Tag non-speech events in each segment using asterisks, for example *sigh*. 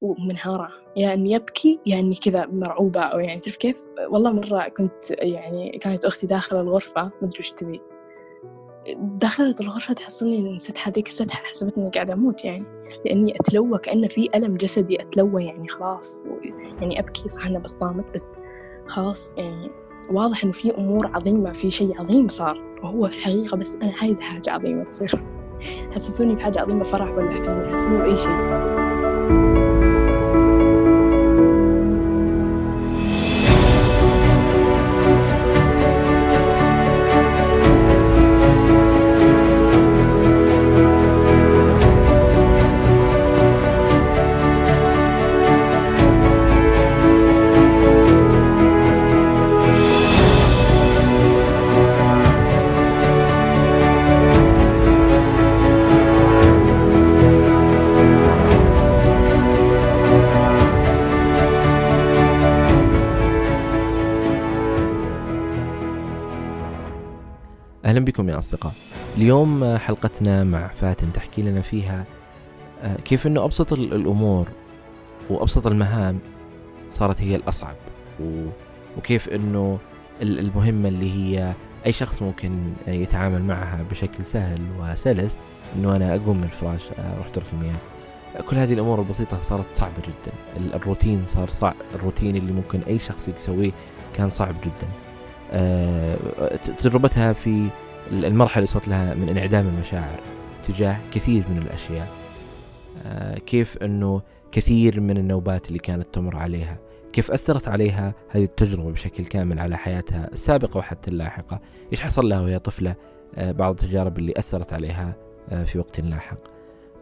ومنهارة يا يعني يبكي يا يعني كذا مرعوبة أو يعني تعرف كيف؟ والله مرة كنت يعني كانت أختي داخلة الغرفة ما أدري وش تبي. دخلت الغرفة تحصلني نسيت هذيك السدحة حسبت إني قاعدة أموت يعني. لأني أتلوى كأنه في ألم جسدي أتلوى يعني خلاص. يعني أبكي صح أنا بصامت بس خلاص يعني واضح إنه في أمور عظيمة في شيء عظيم صار. وهو في الحقيقة بس أنا عايزة حاجة عظيمة تصير. حسسوني بحاجة عظيمة فرح ولا حزن حسسوني بأي شيء. أهلا بكم يا أصدقاء. اليوم حلقتنا مع فاتن. تحكي لنا فيها آه، كيف أنه أبسط الأمور وأبسط المهام صارت هي الأصعب وكيف أنه المهمة اللي هي أي شخص ممكن يتعامل معها بشكل سهل وسلس أنه أنا أقوم من الفراش أروح ترك المياه. كل هذه الأمور البسيطة صارت صعبة جدا. الروتين صار صعب. الروتين اللي ممكن أي شخص يسويه كان صعب جدا. آه، تجربتها في المرحلة اللي وصلت لها من انعدام المشاعر تجاه كثير من الأشياء. آه، كيف أنه كثير من النوبات اللي كانت تمر عليها كيف أثرت عليها هذه التجربة بشكل كامل على حياتها السابقة وحتى اللاحقة. إيش حصل لها وهي طفلة؟ آه، بعض التجارب اللي أثرت عليها في وقت لاحق.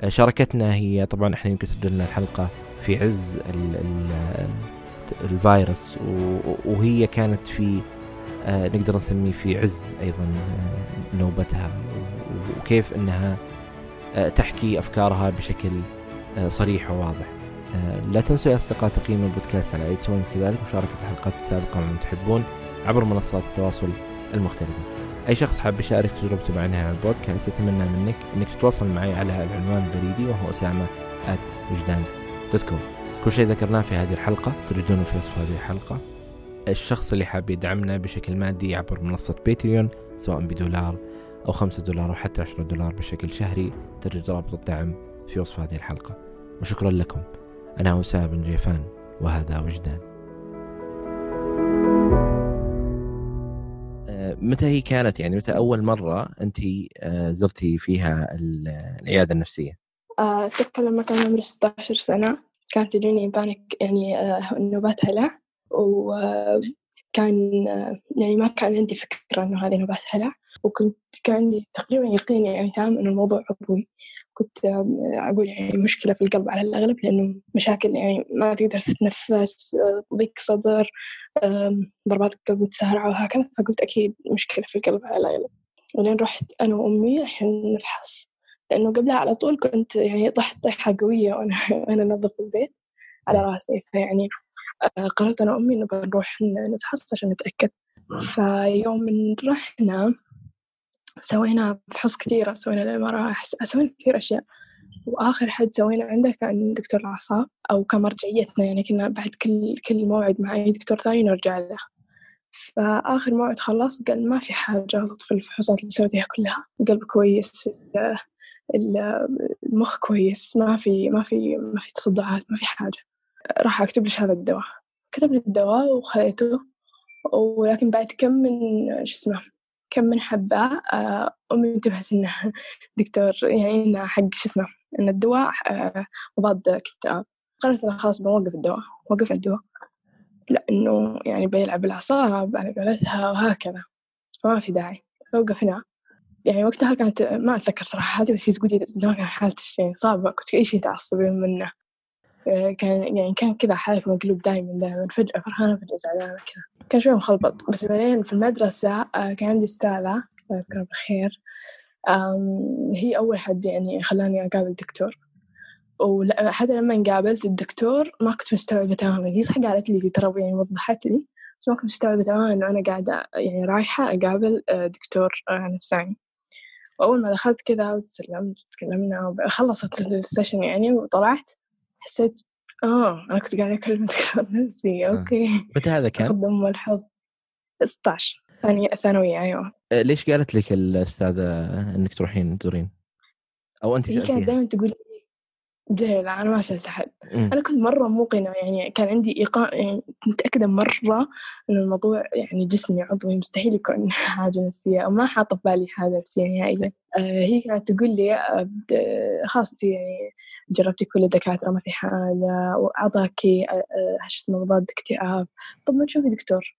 شاركتنا هي طبعا إحنا يمكن سجلنا الحلقة في عز ال ال الفيروس وهي كانت في آه، نقدر نسميه في عز أيضا آه، نوبتها. وكيف أنها آه، تحكي أفكارها بشكل صريح وواضح. لا تنسوا يا أصدقاء تقييم البودكاست على ايتونز كذلك مشاركة الحلقات السابقة مع من تحبون عبر منصات التواصل المختلفة. أي شخص حاب يشارك تجربته معنا على البودكاست يتمنى منك أنك تتواصل معي على العنوان البريدي وهو كل شيء ذكرناه في هذه الحلقة تجدونه في وصف هذه الحلقة. الشخص اللي حاب يدعمنا بشكل مادي عبر منصة باتريون سواء بدولار أو خمسة دولار أو حتى عشرة دولار بشكل شهري تجد رابط الدعم في وصف هذه الحلقة. وشكرا لكم. أنا أسامة بن جيفان وهذا وجدان. آه، متى هي كانت؟ يعني متى أول مرة أنت آه، زرتي فيها العيادة النفسية؟ أتذكر لما كان عمري 16 سنة كانت تجيني بانك يعني آه، نوبات هلع وكان يعني ما كان عندي فكرة إنه هذه نوبات هلع. وكنت كان عندي تقريبا يقين يعني تام إنه الموضوع عضوي. كنت أقول يعني مشكلة في القلب على الأغلب لأنه مشاكل يعني ما تقدر تتنفس ضيق صدر ضربات القلب متسارعة وهكذا. فقلت أكيد مشكلة في القلب على الأغلب. ولين رحت أنا وأمي عشان نفحص. لأنه قبلها على طول كنت يعني طحت طيحة قوية وأنا *laughs* وأنا أنظف البيت على رأسي. فيعني قررت أنا وأمي إنه بنروح نفحص عشان نتأكد. فيوم من رحنا سوينا فحوص كثيرة سوينا مراحل سوينا كثير أشياء. وآخر حد سوينا عنده كان دكتور الأعصاب أو كمرجعيتنا يعني كنا بعد كل كل موعد مع أي دكتور ثاني نرجع له. فآخر موعد خلص قال ما في حاجة غلط في الفحوصات اللي سويتها كلها. القلب كويس المخ كويس ما في ما في ما في تصدعات ما في حاجة. راح أكتب لي هذا الدواء كتب لي الدواء وخذيته ولكن بعد كم من شو اسمه كم من حبة آه، أمي انتبهت إنه *laughs* دكتور يعني إنه حق شو اسمه إن الدواء آه، مضاد اكتئاب قررت إنه خلاص بوقف الدواء وقف الدواء. لأنه يعني بيلعب بالأعصاب على قولتها وهكذا. فما في داعي. وقفنا. يعني وقتها كانت ما أتذكر صراحة هذه بس هي تقولي زمان كان حالتي يعني صعبة كنت أي شيء تعصبين منه. كان يعني كان كذا حالك مقلوب دايما دايما. فجأة فرحانة فجأة زعلانة كذا. كان شوي مخلبط. بس بعدين في المدرسة آه، كان عندي أستاذة يذكرها بالخير. هي أول حد يعني خلاني أقابل دكتور وحتى لما قابلت الدكتور ما كنت مستوعبة تماما. هي صح قالت لي ترى يعني وضحت لي. بس ما كنت مستوعبة تماما إنه أنا قاعدة يعني رايحة أقابل آه، دكتور آه، نفساني. وأول ما دخلت كذا وتسلمت وتكلمنا خلصت ال session يعني وطلعت. حسيت آه أنا كنت قاعدة أكلم *laughs* دكتور نفسي okay متى هذا كان؟ تقدر تحسب 16 ثانية ثانوية أيوه آه، ليش قالت لك الأستاذة إنك تروحين تزورين؟ أو أنت هي كانت؟ دائما تقول لي لا أنا ما سألت أحد. مم. أنا كنت مرة موقنة يعني كان عندي إيقاع يعني متأكدة مرة ان الموضوع يعني جسمي عضوي مستحيل يكون *laughs* حاجة نفسية أو ما حاطة في بالي حاجة نفسية نهائيا. آه هي كانت تقول لي آه، خلاص يعني جربتي كل الدكاترة ما في حاجة وأعطاكي آه، آه، شو اسمه مضاد اكتئاب. طب ما تشوفي دكتور.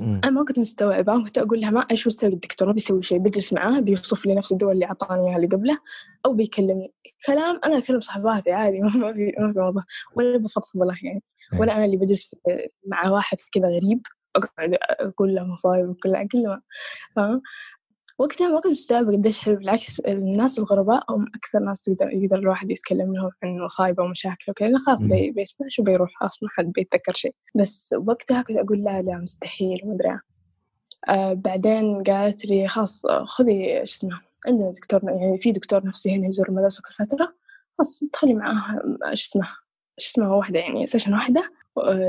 مم. أنا ما كنت مستوعبة. كنت أقول لها ما إيش بيسوي الدكتور ما بيسوي شيء بيجلس معاه بيوصف لي نفس الدواء اللي أعطاني إياها اللي قبله أو بيكلمني. كلام أنا أكلم صحباتي عادي *laughs* ما في ما في موضوع. ولا بفضفض له يعني. ولا أنا اللي بجلس مع واحد كذا غريب أقعد أقول له مصايب وكل كل ما. فاهم؟ وقتها ما كنت مستوعبة قديش حلو بالعكس الناس الغرباء هم أكثر ناس تقدر يقدر الواحد يتكلم لهم عن مصايبة ومشاكله وكذا خلاص. بي بيسمع شو بيروح خلاص ما حد بيتذكر شيء بس وقتها كنت أقول لا لا مستحيل ومدري إيه. آه بعدين قالت لي خلاص خذي شو اسمه عندنا دكتور يعني في دكتور نفسي هنا يزور المدرسة كل فترة خلاص ادخلي معاه شو اسمه شو اسمه واحدة يعني session واحدة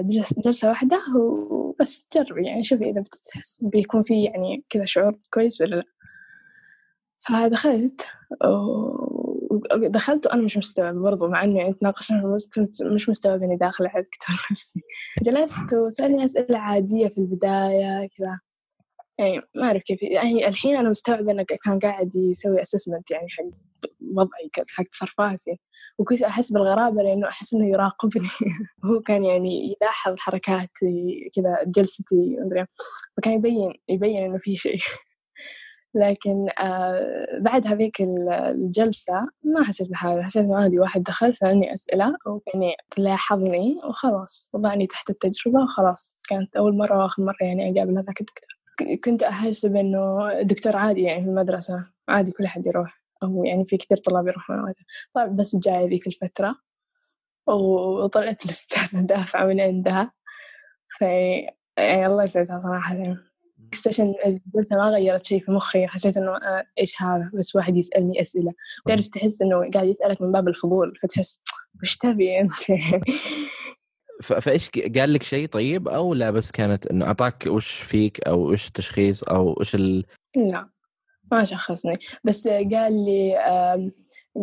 جلس جلسة واحدة وبس جربي يعني شوفي إذا بتحس بيكون في يعني كذا شعور كويس ولا لا فدخلت ودخلت وأنا مش مستوعبة برضو مع إنه يعني تناقشنا مش مستوعبة إني داخلة على دكتور *laughs* نفسي. جلست وسألني أسئلة عادية في البداية كذا. يعني ما أعرف كيف يعني الحين أنا مستوعبة إنه كان قاعد يسوي أسسمنت يعني حق وضعي حق تصرفاتي. وكنت أحس بالغرابة لأنه أحس إنه يراقبني. *laughs* هو كان يعني يلاحظ حركاتي كذا جلستي مدري فكان يبين يبين إنه في شيء. لكن آه بعد هذيك ال- الجلسة ما حسيت بحاجة حسيت إنه عادي واحد دخل سألني أسئلة ويعني لاحظني وخلاص وضعني تحت التجربة وخلاص كانت أول مرة وآخر مرة يعني أقابل هذاك الدكتور. كنت أحسب إنه دكتور عادي يعني في المدرسة عادي كل أحد يروح أو يعني في كثير طلاب يروحون هذا طبعا بس جاية ذيك الفترة وطلعت الأستاذة *laughs* دافعة من عندها يعني الله يسعدها صراحة يعني. السيشن الجلسة ما غيرت شيء في مخي حسيت إنه آه إيش هذا؟ بس واحد يسألني أسئلة. تعرف تحس إنه قاعد يسألك من باب الفضول فتحس وش تبي أنت؟ *laughs* فإيش قال لك شيء طيب أو لا بس كانت إنه أعطاك وش فيك أو وش التشخيص أو وش ال... لا ما شخصني. بس قال لي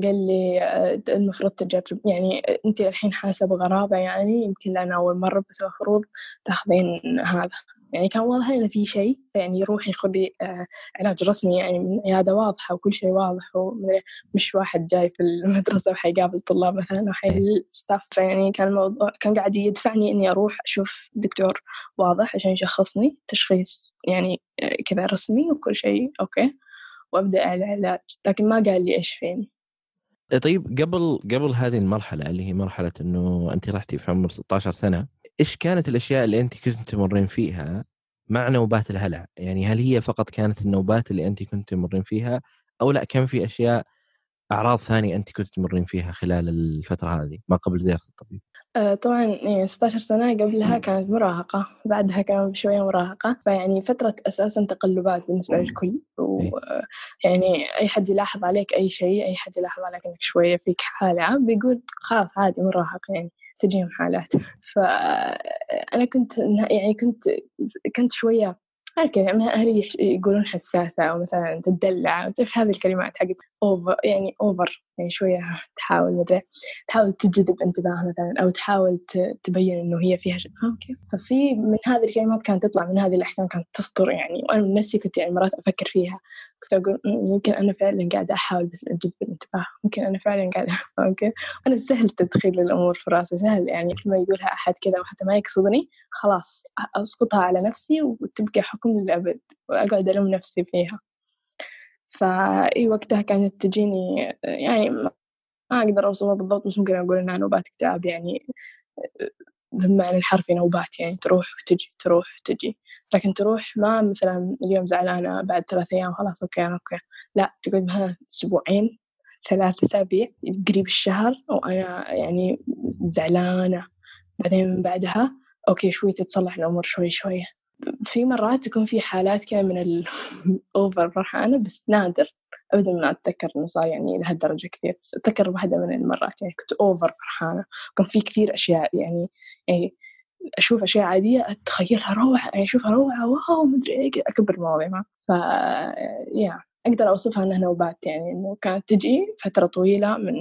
قال لي آه، المفروض تجرب يعني أنت الحين حاسة بغرابة يعني يمكن لأن أول مرة بس المفروض تاخذين هذا. يعني كان واضح إنه في شيء يعني روحي خذي آه، علاج رسمي يعني من عيادة واضحة وكل شيء واضح ومدري مش واحد جاي في المدرسة وحيقابل طلاب مثلا أو حيستاف يعني كان الموضوع كان قاعد يدفعني إني أروح أشوف دكتور واضح عشان يشخصني تشخيص يعني آه، كذا رسمي وكل شيء أوكي وأبدأ العلاج لكن ما قال لي إيش فيني طيب قبل قبل هذه المرحلة اللي هي مرحلة إنه انت رحتي في عمر 16 سنة إيش كانت الأشياء اللي انت كنت تمرين فيها مع نوبات الهلع؟ يعني هل هي فقط كانت النوبات اللي انت كنت تمرين فيها أو لأ كان في أشياء أعراض ثانية انت كنت تمرين فيها خلال الفترة هذه ما قبل زياره الطبيب؟ آه، طبعا يعني 16 سنة قبلها كانت مراهقة بعدها كمان بشوية مراهقة فيعني فترة أساسا تقلبات بالنسبة للكل ويعني أي حد يلاحظ عليك أي شيء أي حد يلاحظ عليك إنك شوية فيك حالة بيقول خلاص عادي مراهق يعني. تجيهم حالات. فأنا كنت يعني كنت كنت شوية عارف يعني أهلي يقولون حساسة أو مثلا تدلع وتعرف هذه الكلمات حقت أوفر يعني أوفر يعني شوية تحاول مدري تحاول تجذب انتباه مثلا أو تحاول تبين إنه هي فيها شيء فاهم كيف؟ ففي من هذه الكلمات كانت تطلع من هذه الأحكام كانت تصدر يعني وأنا من نفسي كنت يعني مرات أفكر فيها كنت "أمم، يمكن أنا فعلا قاعدة أحاول بس اجذب الانتباه يمكن أنا فعلا قاعدة *laughs* فاهم كيف؟ أنا سهل تدخيل الأمور في راسي سهل يعني كل ما يقولها أحد كذا وحتى ما يقصدني خلاص أ- أسقطها على نفسي وتبقى حكم للأبد وأقعد ألوم نفسي فيها ف إي وقتها كانت تجيني يعني ما أقدر أوصفها بالضبط بس ممكن أقول إنها نوبات اكتئاب يعني بالمعنى الحرفي نوبات يعني تروح وتجي تروح وتجي. لكن تروح ما مثلا اليوم زعلانة بعد ثلاث أيام خلاص okay أنا okay. لا تقعد مثلا أسبوعين ثلاث أسابيع قريب الشهر وأنا يعني زعلانة. بعدين من بعدها okay شوي تتصلح الأمور شوي شوي. في مرات تكون في حالات كذا من الأوفر *laughs* فرحانة بس نادر. أبدا ما أتذكر إنه صار يعني لهالدرجة كثير بس أتذكر واحدة من المرات يعني كنت أوفر فرحانة. وكان في كثير أشياء يعني يعني أشوف أشياء عادية أتخيلها روعة يعني أشوفها روعة واو مدري إيه أكبر المواضيع ف يا أقدر أوصفها إنها نوبات يعني إنه كانت تجي فترة طويلة من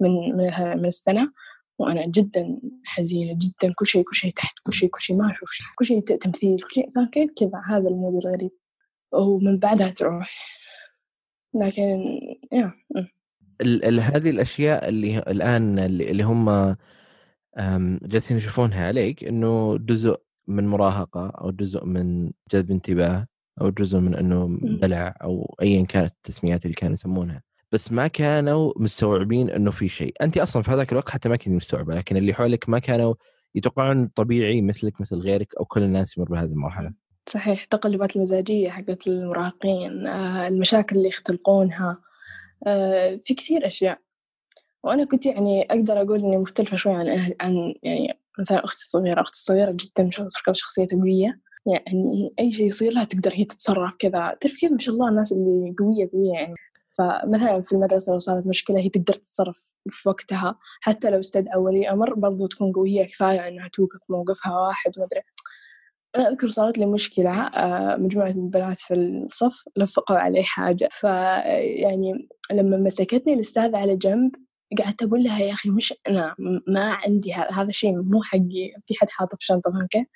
من, من السنة. وأنا جدا حزينة جدا كل شيء كل شيء تحت كل شيء كل شيء ما أشوف شيء كل شيء تمثيل كل شيء. فاهم كيف كذا هذا المود الغريب. ومن بعدها تروح. لكن يا ال ال هذه الأشياء اللي الآن اللي, اللي هم جالسين يشوفونها عليك إنه جزء من مراهقة أو جزء من جذب انتباه أو جزء من إنه دلع أو ايا كانت التسميات اللي كانوا يسمونها. بس ما كانوا مستوعبين إنه في شيء. انت أصلا في هذاك الوقت حتى ما كنت مستوعبة لكن اللي حولك ما كانوا يتوقعون طبيعي مثلك مثل غيرك أو كل الناس يمر بهذه المرحلة. صحيح تقلبات المزاجية حقت المراهقين آه، المشاكل اللي يختلقونها آه، في كثير أشياء. وأنا كنت يعني أقدر أقول إني مختلفة شوي عن أهل عن يعني مثلا أختي الصغيرة. أختي الصغيرة جدا شخصيتها قوية. يعني أي شيء يصير لها تقدر هي تتصرف كذا. تعرف كيف ما شاء الله الناس اللي قوية قوية يعني. فمثلا في المدرسة لو صارت مشكلة هي تقدر تتصرف في وقتها حتى لو استدعى ولي أمر برضو تكون قوية كفاية إنها توقف موقفها واحد ومدري أنا أذكر صارت لي مشكلة آه، مجموعة من البنات في الصف لفقوا علي حاجة. فيعني لما مسكتني الأستاذة على جنب قعدت أقول لها يا أخي مش أنا ما عندي هذا الشيء مو حقي في حد حاطه في شنطة فهمت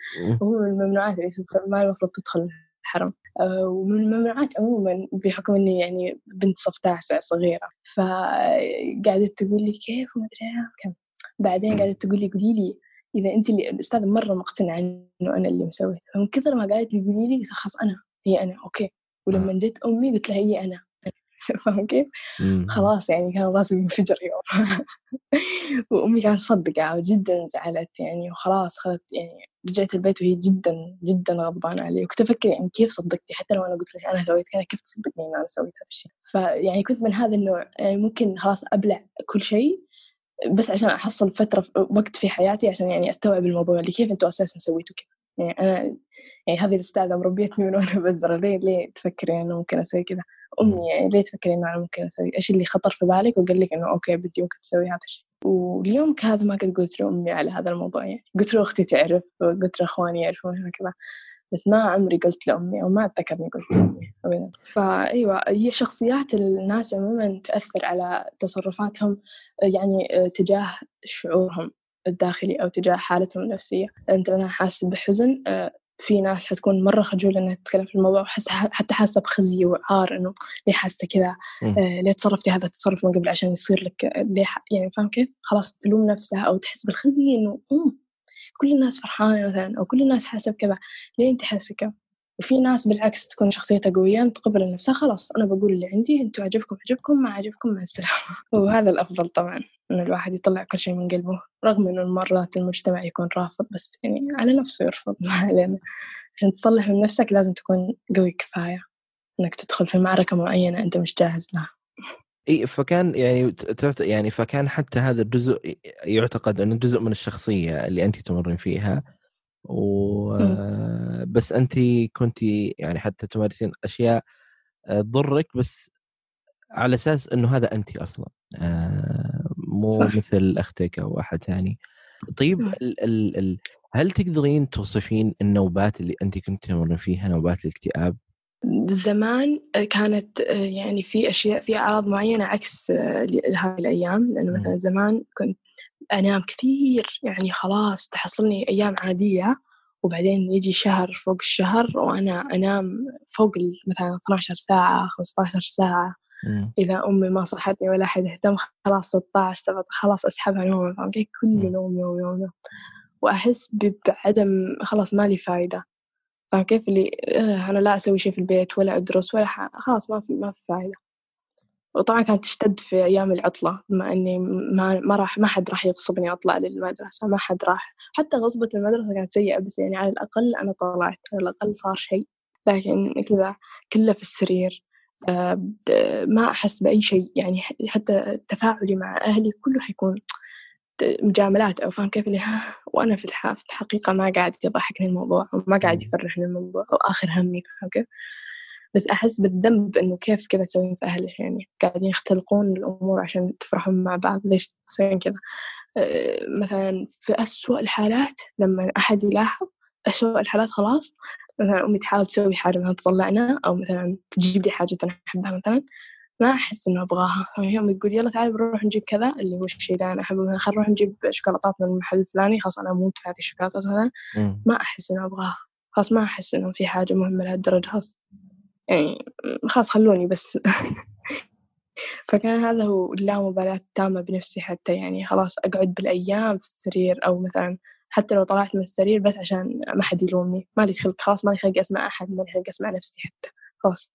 وهو من الممنوعات اللي تدخل ما المفروض تدخل الحرم آه، ومن الممنوعات عموما بحكم إني يعني بنت صف تاسع صغيرة. فقعدت تقول لي كيف وما أدري كم. بعدين قعدت تقول لي قولي لي إذا أنت اللي الاستاذ مرة مقتنعة إنه أنا اللي مسويت فمن كثر ما قالت لي قولي لي خلاص أنا هي أنا أوكي. ولما. جت أمي قلت لها هي أنا. *laughs* فاهم كيف؟ خلاص يعني كان راسي ينفجر يوم. *laughs* وأمي كانت مصدقة وجدا زعلت يعني وخلاص خذت يعني رجعت البيت وهي جدا جدا غضبانة علي. وكنت أفكر يعني كيف صدقتي؟ حتى لو أنا قلت لك أنا سويت كذا كيف تصدقني إن أنا سويت هذا الشيء؟ فيعني كنت من هذا النوع. يعني ممكن خلاص أبلع كل شيء بس عشان أحصل فترة وقت في حياتي عشان يعني أستوعب الموضوع اللي كيف أنتوا أساسا سويتوا كذا. يعني أنا يعني هذه الأستاذة مربيتني من وأنا *laughs* بذرة ليه ليه تفكري أنه ممكن أسوي كذا؟ أمي يعني ليه تفكري إنه أنا ممكن أسوي إيش اللي خطر في بالك وقال لك إنه okay بدي ممكن تسوي هذا الشيء؟ واليوم هذا ما قد قلت لأمي على هذا الموضوع يعني. قلت له أختي تعرف وقلت له إخواني يعرفون كذا. بس ما عمري قلت لأمي أو ما أتذكرني قلت لأمي أبدا. فأيوة هي شخصيات الناس عموما تأثر على تصرفاتهم يعني تجاه شعورهم الداخلي أو تجاه حالتهم النفسية. أنت مثلا حاسس بحزن في ناس حتكون مرة خجولة إنها تتكلم في الموضوع وحس حتى حاسة بخزي وعار إنه ليه حاسة كذا آه ليه تصرفتي هذا التصرف من قبل عشان يصير لك ليه يعني فاهم كيف؟ خلاص تلوم نفسها أو تحس بالخزي إنه كل الناس فرحانة مثلا أو كل الناس حاسة بكذا ليه أنت حاسة كذا؟ وفي ناس بالعكس تكون شخصيتها قوية متقبلة نفسها خلاص أنا بقول اللي عندي أنتوا عجبكم عجبكم ما عجبكم مع السلامة. *laughs* وهذا الأفضل طبعا إن الواحد يطلع كل شيء من قلبه رغم إنه مرات المجتمع يكون رافض بس يعني على نفسه يرفض. *laughs* ما علينا. عشان تصلح من نفسك لازم تكون قوي كفاية إنك تدخل في معركة معينة أنت مش جاهز لها. إي فكان يعني يعني فكان حتى هذا الجزء يعتقد إنه جزء من الشخصية اللي انت تمرين فيها. و بس انت كنت يعني حتى تمارسين أشياء آه، تضرك بس على أساس إنه هذا انت أصلا. آه، مو صح. مثل أختك أو احد ثاني. طيب ال ال ال هل تقدرين توصفين النوبات اللي انت كنت تمر فيها نوبات الاكتئاب؟ زمان كانت يعني في أشياء في أعراض معينة عكس هذه الأيام. لأنه مثلا زمان كنت أنام كثير يعني خلاص تحصلني أيام عادية. وبعدين يجي شهر فوق الشهر وأنا أنام فوق مثلا 12 ساعة 15 ساعة. مم. إذا أمي ما صحتني ولا أحد اهتم خلاص 16 17 خلاص أسحبها نوم كل نوم يوم يوم يوم. وأحس بعدم خلاص ما لي فايدة. فاهم كيف اللي آه، أنا لا أسوي شيء في البيت ولا أدرس ولا خلاص ما في ما في فايدة. وطبعا كانت تشتد في أيام العطلة بما إني ما ما راح ما حد راح يغصبني أطلع للمدرسة ما حد راح. حتى غصبة المدرسة كانت سيئة بس يعني على الأقل أنا طلعت على الأقل صار شيء. لكن كذا كله في السرير آه، ما أحس بأي شيء. يعني حتى تفاعلي مع أهلي كله حيكون مجاملات أو فاهم كيف اللي *laughs* وأنا في الحقيقة ما قاعد يضحكني الموضوع وما قاعد يفرحني الموضوع وآخر همي فاهم كيف؟ بس أحس بالذنب إنه كيف كذا تسوين في أهلك؟ يعني قاعدين يختلقون الأمور عشان تفرحون مع بعض. ليش تسوين كذا أه مثلا في أسوأ الحالات لما أحد يلاحظ أسوأ الحالات خلاص مثلا أمي تحاول تسوي حاجة مثلا تطلعنا أو مثلا تجيب لي حاجة أنا أحبها مثلا ما أحس إنه أبغاها. يوم تقول يلا تعالي بنروح نجيب كذا اللي هو الشيء اللي أنا أحبه مثلا خلينا نروح نجيب شوكولاتات من المحل الفلاني خلاص أنا أموت في هذه الشوكولاتات مثلا. ما أحس إنه أبغاها. خلاص ما أحس إنه في حاجة مهمة لهالدرجة خلاص. يعني خلاص خلوني بس. فكان هذا هو اللامبالاة التامة بنفسي حتى يعني خلاص أقعد بالأيام في السرير أو مثلا حتى لو طلعت من السرير بس عشان ما حد يلومني. ما لي خلق خلاص ما لي خلق أسمع أحد ما لي خلق أسمع نفسي حتى. خلاص.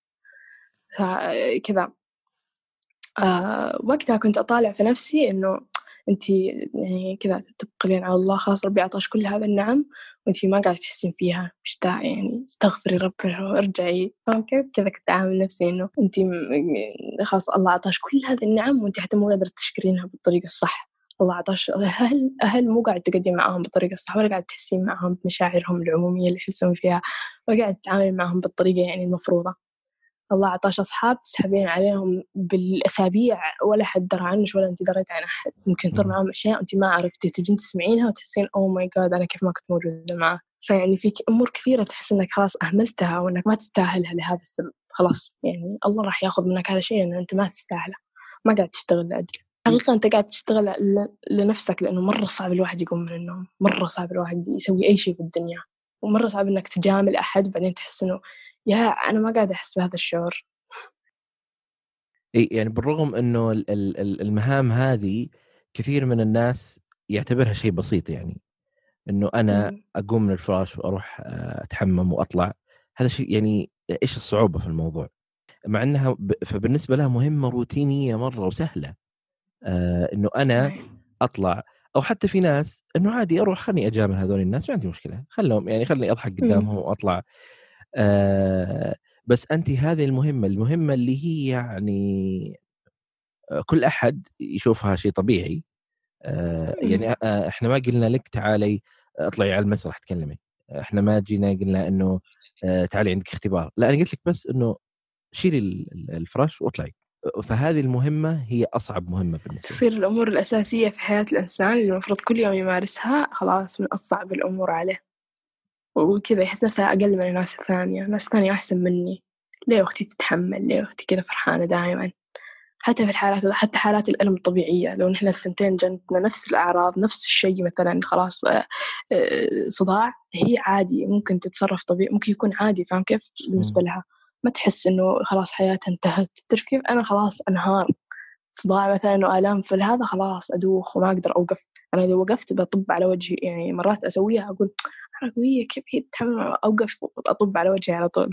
كذا. آه وقتها كنت أطالع في نفسي إنه أنت يعني كذا تبقلين على الله خلاص ربي عطاش كل هذا النعم وأنت ما قاعدة تحسين فيها. مش داعي يعني؟ استغفري ربي *laughs* وارجعي. فاهم كيف؟ كذا كنت أعامل نفسي إنه أنت خلاص الله عطاش كل هذه النعم وأنت حتى مو قادرة تشكرينها بالطريقة الصح. الله عطاش أهل أهل مو قاعد تقدم معاهم بالطريقة الصح ولا قاعد تحسين معاهم بمشاعرهم العمومية اللي يحسون فيها ولا قاعد تتعامل معاهم بالطريقة يعني المفروضة. الله عطاش أصحاب تسحبين عليهم بالأسابيع ولا حد درى عنك ولا أنت دريت عن أحد. ممكن تصير معاهم أشياء أنت ما عرفتي تجين تسمعينها وتحسين أوه ماي جاد أنا كيف ما كنت موجودة معاه. فيعني فيك أمور كثيرة تحس إنك خلاص أهملتها وإنك ما تستاهلها لهذا السبب. خلاص يعني الله راح ياخذ منك هذا الشيء لأنه أنت ما تستاهله. ما قاعد تشتغل لأجله حقيقة أنت قاعد تشتغل لنفسك لأنه مرة صعب الواحد يقوم من النوم. مرة صعب الواحد يسوي أي شيء في الدنيا. ومرة صعب إنك تجامل أحد بعدين تحس إنه يا أنا ما قاعد أحس بهذا الشعور. إي يعني بالرغم إنه المهام هذه كثير من الناس يعتبرها شيء بسيط يعني. إنه أنا. أقوم من الفراش وأروح آه، أتحمم وأطلع. هذا شيء يعني إيش الصعوبة في الموضوع؟ مع إنها فبالنسبة لها مهمة روتينية مرة وسهلة. آه إنه أنا أطلع. أو حتى في ناس إنه عادي أروح خلني أجامل هذول الناس ما عندي مشكلة. خلهم يعني خلني أضحك. قدامهم وأطلع. آه بس انت هذه المهمة المهمة اللي هي يعني آه، كل أحد يشوفها شيء طبيعي آه، يعني آه، إحنا ما قلنا لك تعالي اطلعي على المسرح تكلمي إحنا ما جينا قلنا إنه تعالي عندك اختبار لا أنا قلت لك بس إنه شيلي الفراش واطلعي فهذه المهمة هي أصعب مهمة بالنسبة تصير الأمور الأساسية في حياة الإنسان اللي المفروض كل يوم يمارسها خلاص من اصعب الأمور عليه. وكذا يحس نفسه أقل من الناس الثانية الناس الثانية أحسن مني. ليه أختي تتحمل؟ ليه أختي كذا فرحانة دائما حتى في الحالات حتى حالات الألم الطبيعية لو نحن الثنتين جنتنا نفس الأعراض نفس الشيء مثلا خلاص آه، آه، صداع هي عادي ممكن تتصرف طبيعي ممكن يكون عادي فاهم كيف؟ بالنسبة لها. ما تحس إنه خلاص حياتها انتهت. تعرف كيف؟ أنا خلاص أنهار. صداع مثلا وآلام في هذا خلاص أدوخ وما أقدر أوقف. أنا إذا وقفت بطب على وجهي يعني مرات أسويها أقول أنا قوية كيف هي أوقف وأطب على وجهي على طول.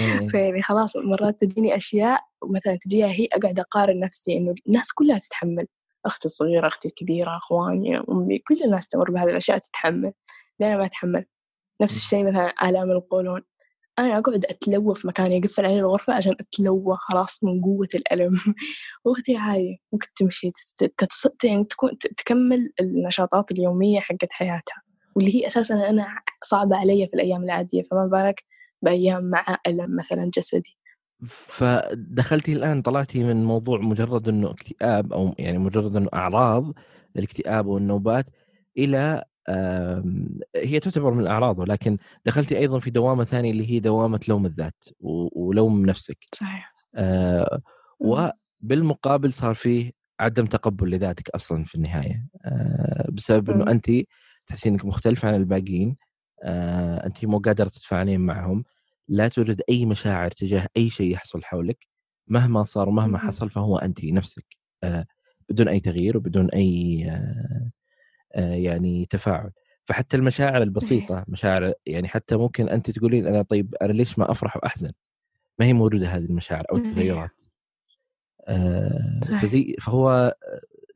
إيه. *laughs* فيعني خلاص مرات تجيني أشياء مثلا تجيها هي أقعد أقارن نفسي إنه الناس كلها تتحمل. أختي الصغيرة أختي الكبيرة أخواني أمي كل الناس تمر بهذه الأشياء تتحمل. لأنا ما أتحمل؟ نفس الشيء مثلا آلام القولون. أنا أقعد أتلوى في مكاني أقفل علي الغرفة عشان أتلوى خلاص من قوة الألم. *laughs* وأختي عادي ممكن تمشي يعني تكون تكمل النشاطات اليومية حقت حياتها. واللي هي أساسا أنا صعبة علي في الأيام العادية فما بالك بأيام مع ألم مثلا جسدي. فدخلتي الآن طلعتي من موضوع مجرد أنه اكتئاب أو يعني مجرد أنه أعراض الاكتئاب والنوبات إلى هي تعتبر من الأعراض ولكن دخلتي أيضا في دوامة ثانية اللي هي دوامة لوم الذات ولوم نفسك. صحيح. آه وبالمقابل صار فيه عدم تقبل لذاتك أصلا في النهاية آه بسبب إنه انت تحسين إنك مختلفة عن الباقيين آه انت مو قادرة تتفاعلين معهم لا توجد أي مشاعر تجاه أي شيء يحصل حولك مهما صار ومهما حصل فهو انت نفسك آه بدون أي تغيير وبدون أي آه آه، يعني تفاعل. فحتى المشاعر البسيطة مشاعر يعني حتى ممكن انت تقولين أنا طيب أنا ليش ما أفرح وأحزن؟ ما هي موجودة هذه المشاعر أو التغيرات. آه فزي فهو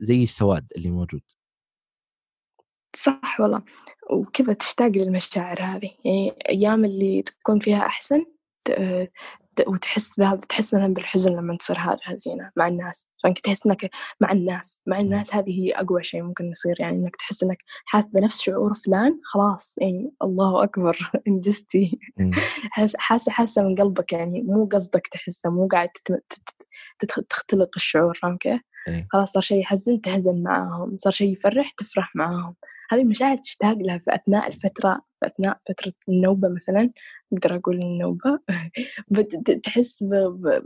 زي السواد اللي موجود. صح والله. وكذا تشتاق للمشاعر هذه. يعني أيام اللي تكون فيها أحسن وتحس بهذا تحس مثلا بالحزن لما تصير هذه الحزينة مع الناس. فإنك تحس إنك مع الناس. مع الناس هذه هي أقوى شيء ممكن يصير. يعني إنك تحس إنك حاسس بنفس شعور فلان خلاص يعني الله أكبر. *laughs* انجزتي *laughs* حاسه حاسة من قلبك. يعني مو قصدك تحسه مو قاعد تختلق الشعور فاهم كيف؟ إيه. خلاص صار شيء يحزن تحزن معاهم. صار شيء يفرح تفرح معاهم. هذه المشاعر تشتاق لها في أثناء الفترة في أثناء فترة النوبة مثلا أقدر أقول النوبة *laughs* تحس ب, ب...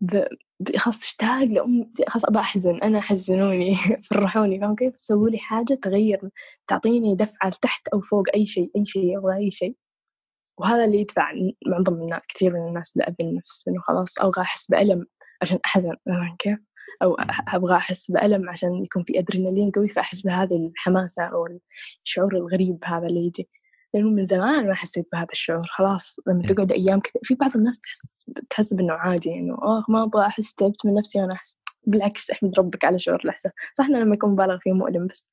ب... خلاص تشتاق لأم خلاص أبى أحزن أنا حزنوني *laughs* فرحوني فاهم كيف؟ سووا لي حاجة تغير تعطيني دفعة لتحت أو فوق أي شيء أي شيء أبغى أي شيء وهذا اللي يدفع معظم الناس كثير من الناس لأذى النفس إنه خلاص أبغى أحس بألم عشان أحزن فاهم كيف؟ أو أبغى أحس بألم عشان يكون في أدرينالين قوي فأحس بهذه الحماسة أو الشعور الغريب هذا اللي يجي. لأنه من زمان ما حسيت بهذا الشعور خلاص. لما إيه. تقعد أيام كذا في بعض الناس تحس تحس بأنه عادي إنه يعني آه ما أبغى أحس تعبت من نفسي وأنا أحس بالعكس أحمد ربك على شعور الإحساس. صح إنه لما يكون مبالغ فيه مؤلم بس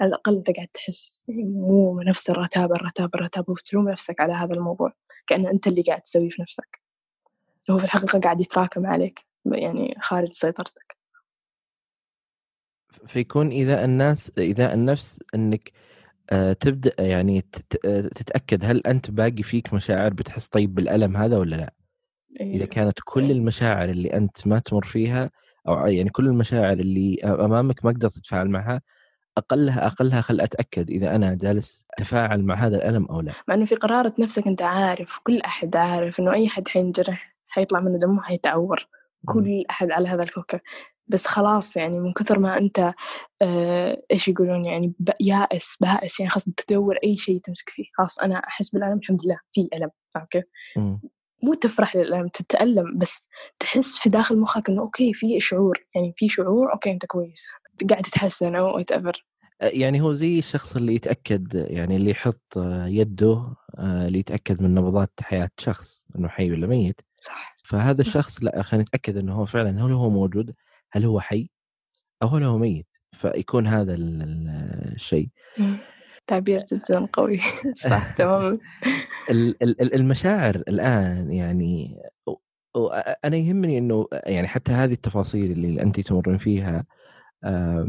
على الأقل أنت قاعد تحس مو نفس الرتابة الرتابة الرتابة وتلوم نفسك على هذا الموضوع. كأنه أنت اللي قاعد تسويه في نفسك. هو في الحقيقة قاعد يتراكم عليك يعني خارج سيطرتك. فيكون إذا الناس إذا النفس إنك آه، تبدأ يعني آه، تتأكد هل أنت باقي فيك مشاعر بتحس طيب بالألم هذا ولا لا؟ إذا إيه، كانت كل. المشاعر اللي أنت ما تمر فيها أو يعني كل المشاعر اللي أمامك ما أقدر تتفاعل معها أقلها أقلها خل أتأكد إذا أنا جالس أتفاعل مع هذا الألم أو لا. مع إنه في قرارة نفسك أنت عارف كل أحد عارف إنه أي حد حينجرح حيطلع منه دمه حيتعور كل أحد على هذا الكوكب بس خلاص يعني من كثر ما أنت آه إيش يقولون يعني يائس بائس يعني خلاص تدور أي شيء تمسك فيه خلاص أنا أحس بالألم الحمد لله في ألم فاهم كيف؟ مو تفرح للألم تتألم بس تحس في داخل مخك إنه okay في شعور يعني في شعور okay أنت كويس قاعد تتحسن أو whatever يعني هو زي الشخص اللي يتأكد يعني اللي يحط يده آه، اللي يتأكد من نبضات حياة شخص إنه حي ولا ميت. صح فهذا الشخص لا عشان يتاكد إنه هو فعلا هل هو موجود. هل هو حي أو هل هو ميت؟ فيكون هذا الشيء. تعبير جدا قوي. *laughs* صح *laughs* تماما. المشاعر الآن يعني أنا يهمني أنه يعني حتى هذه التفاصيل اللي أنت تمرين فيها آه،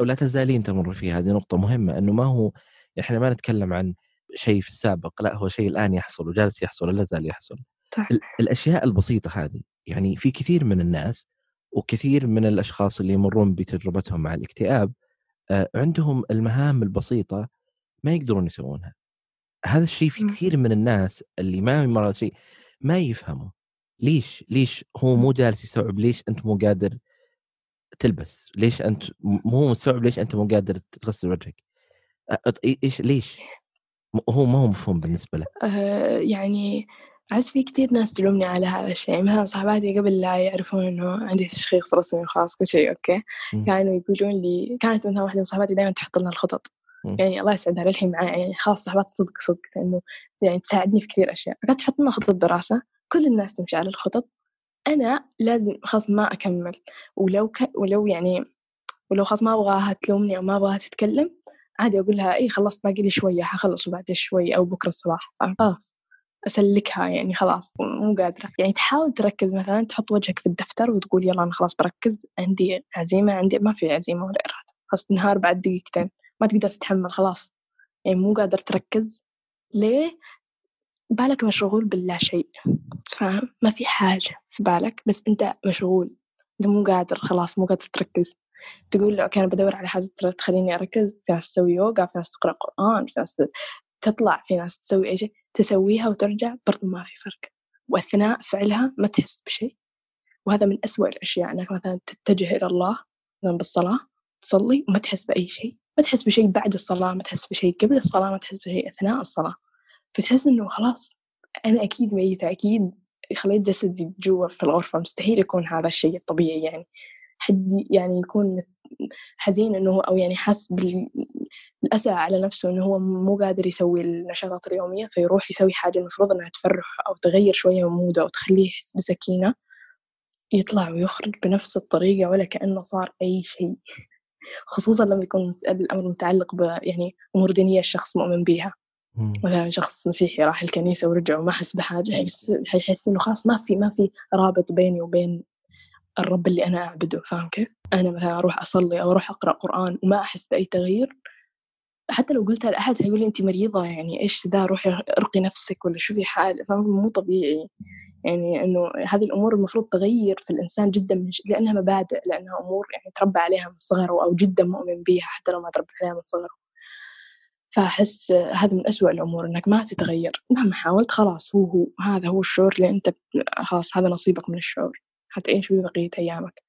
ولا تزالين تمر فيها هذه نقطة مهمة. أنه ما هو إحنا ما نتكلم عن شيء في السابق لا هو شيء الآن يحصل وجالس يحصل ولا زال يحصل. صح. الأشياء البسيطة هذه يعني في كثير من الناس وكثير من الأشخاص اللي يمرون بتجربتهم مع الاكتئاب آه، عندهم المهام البسيطة ما يقدرون يسوونها. هذا الشيء في كثير من الناس اللي ما يمر شيء ما يفهموا. ليش؟ ليش هو مو جالس يستوعب ليش أنت مو قادر تلبس؟ ليش أنت مو مستوعب ليش أنت مو قادر تغسل وجهك؟ إيش ليش؟ هو ما هو مفهوم بالنسبة له. أه يعني أحس في كتير ناس تلومني على هذا الشيء. مثلا صاحباتي قبل لا يعرفون إنه عندي تشخيص رسمي وخاص كل شيء أوكي. م. كانوا يقولون لي كانت مثلا واحدة من صاحباتي دائما تحط لنا الخطط. م. يعني الله يسعدها للحين معي يعني خلاص صاحبات صدق صدق لأنه يعني تساعدني في كثير أشياء. فكانت تحط لنا خطط دراسة. كل الناس تمشي على الخطط. أنا لازم خلاص ما أكمل. ولو ك... ولو يعني ولو خلاص ما أبغاها تلومني أو ما أبغاها تتكلم عادي أقول لها إي خلصت باقي لي شوية حخلص بعد شوي أو بكرة الصباح. خلاص. أسلكها يعني خلاص مو قادرة. يعني تحاول تركز مثلا تحط وجهك في الدفتر وتقول يلا أنا خلاص بركز عندي عزيمة عندي ما في عزيمة ولا إرادة. خلاص تنهار بعد دقيقتين. ما تقدر تتحمل خلاص. يعني مو قادر تركز. ليه؟ بالك مشغول باللا شيء. فاهم؟ ما في حاجة في بالك بس أنت مشغول. أنت مو قادر خلاص مو قادر تركز. تقول له أنا بدور على حاجة تخليني أركز. في ناس تسوي يوغا في ناس تقرأ قرآن في ناس تطلع في ناس تسوي أي شيء تسويها وترجع برضو ما في فرق. وأثناء فعلها ما تحس بشيء. وهذا من أسوأ الأشياء أنك مثلا تتجه إلى الله مثلا بالصلاة تصلي وما تحس بأي شيء. ما تحس بشيء بعد الصلاة ما تحس بشيء قبل الصلاة ما تحس بشيء أثناء الصلاة. فتحس إنه خلاص أنا أكيد ميتة أكيد خليت جسدي جوا في الغرفة مستحيل يكون هذا الشيء الطبيعي يعني. حد يعني يكون حزين إنه أو يعني حاس بالاسى على نفسه إنه هو مو قادر يسوي النشاطات اليومية فيروح يسوي حاجة المفروض إنها تفرح أو تغير شوية من موده أو تخليه يحس بسكينة يطلع ويخرج بنفس الطريقة ولا كأنه صار أي شيء. *laughs* خصوصا لما يكون الأمر متعلق ب يعني أمور دينية الشخص مؤمن بها مثلا شخص مسيحي راح الكنيسة ورجع وما حس بحاجة حيحس, إنه خلاص ما في ما في رابط بيني وبين الرب اللي أنا أعبده فاهم كيف؟ أنا مثلا أروح أصلي أو أروح أقرأ قرآن وما أحس بأي تغيير حتى لو قلتها لأحد هيقول لي أنت مريضة يعني إيش ذا؟ روحي ارقي نفسك ولا شوفي حال فاهم؟ مو طبيعي. يعني إنه هذه الأمور المفروض تغير في الإنسان جدا من. لأنها مبادئ لأنها أمور يعني تربى عليها من صغره أو جدا مؤمن بها حتى لو ما تربى عليها من صغره. فأحس هذا من أسوأ الأمور إنك ما تتغير. مهما حاولت خلاص هو هو هذا هو الشعور اللي أنت خلاص هذا نصيبك من الشعور. حتعيش فيه بقية أيامك.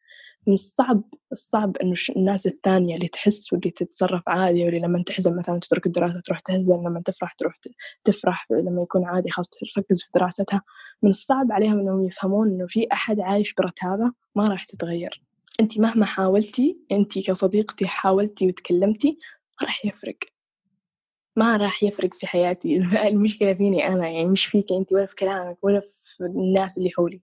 من الصعب الصعب إنه الناس الثانية اللي تحس واللي تتصرف عادي واللي لما تحزن مثلا تترك الدراسة تروح تحزن لما تفرح تروح تفرح لما يكون عادي خلاص تركز في دراستها. من الصعب عليهم إنهم يفهمون إنه في أحد عايش برتابة ما راح تتغير. أنت مهما حاولتي أنت كصديقتي حاولتي وتكلمتي ما راح يفرق. ما راح يفرق في حياتي. *laughs* المشكلة فيني أنا يعني مش فيك أنت ولا في كلامك ولا في الناس اللي حولي.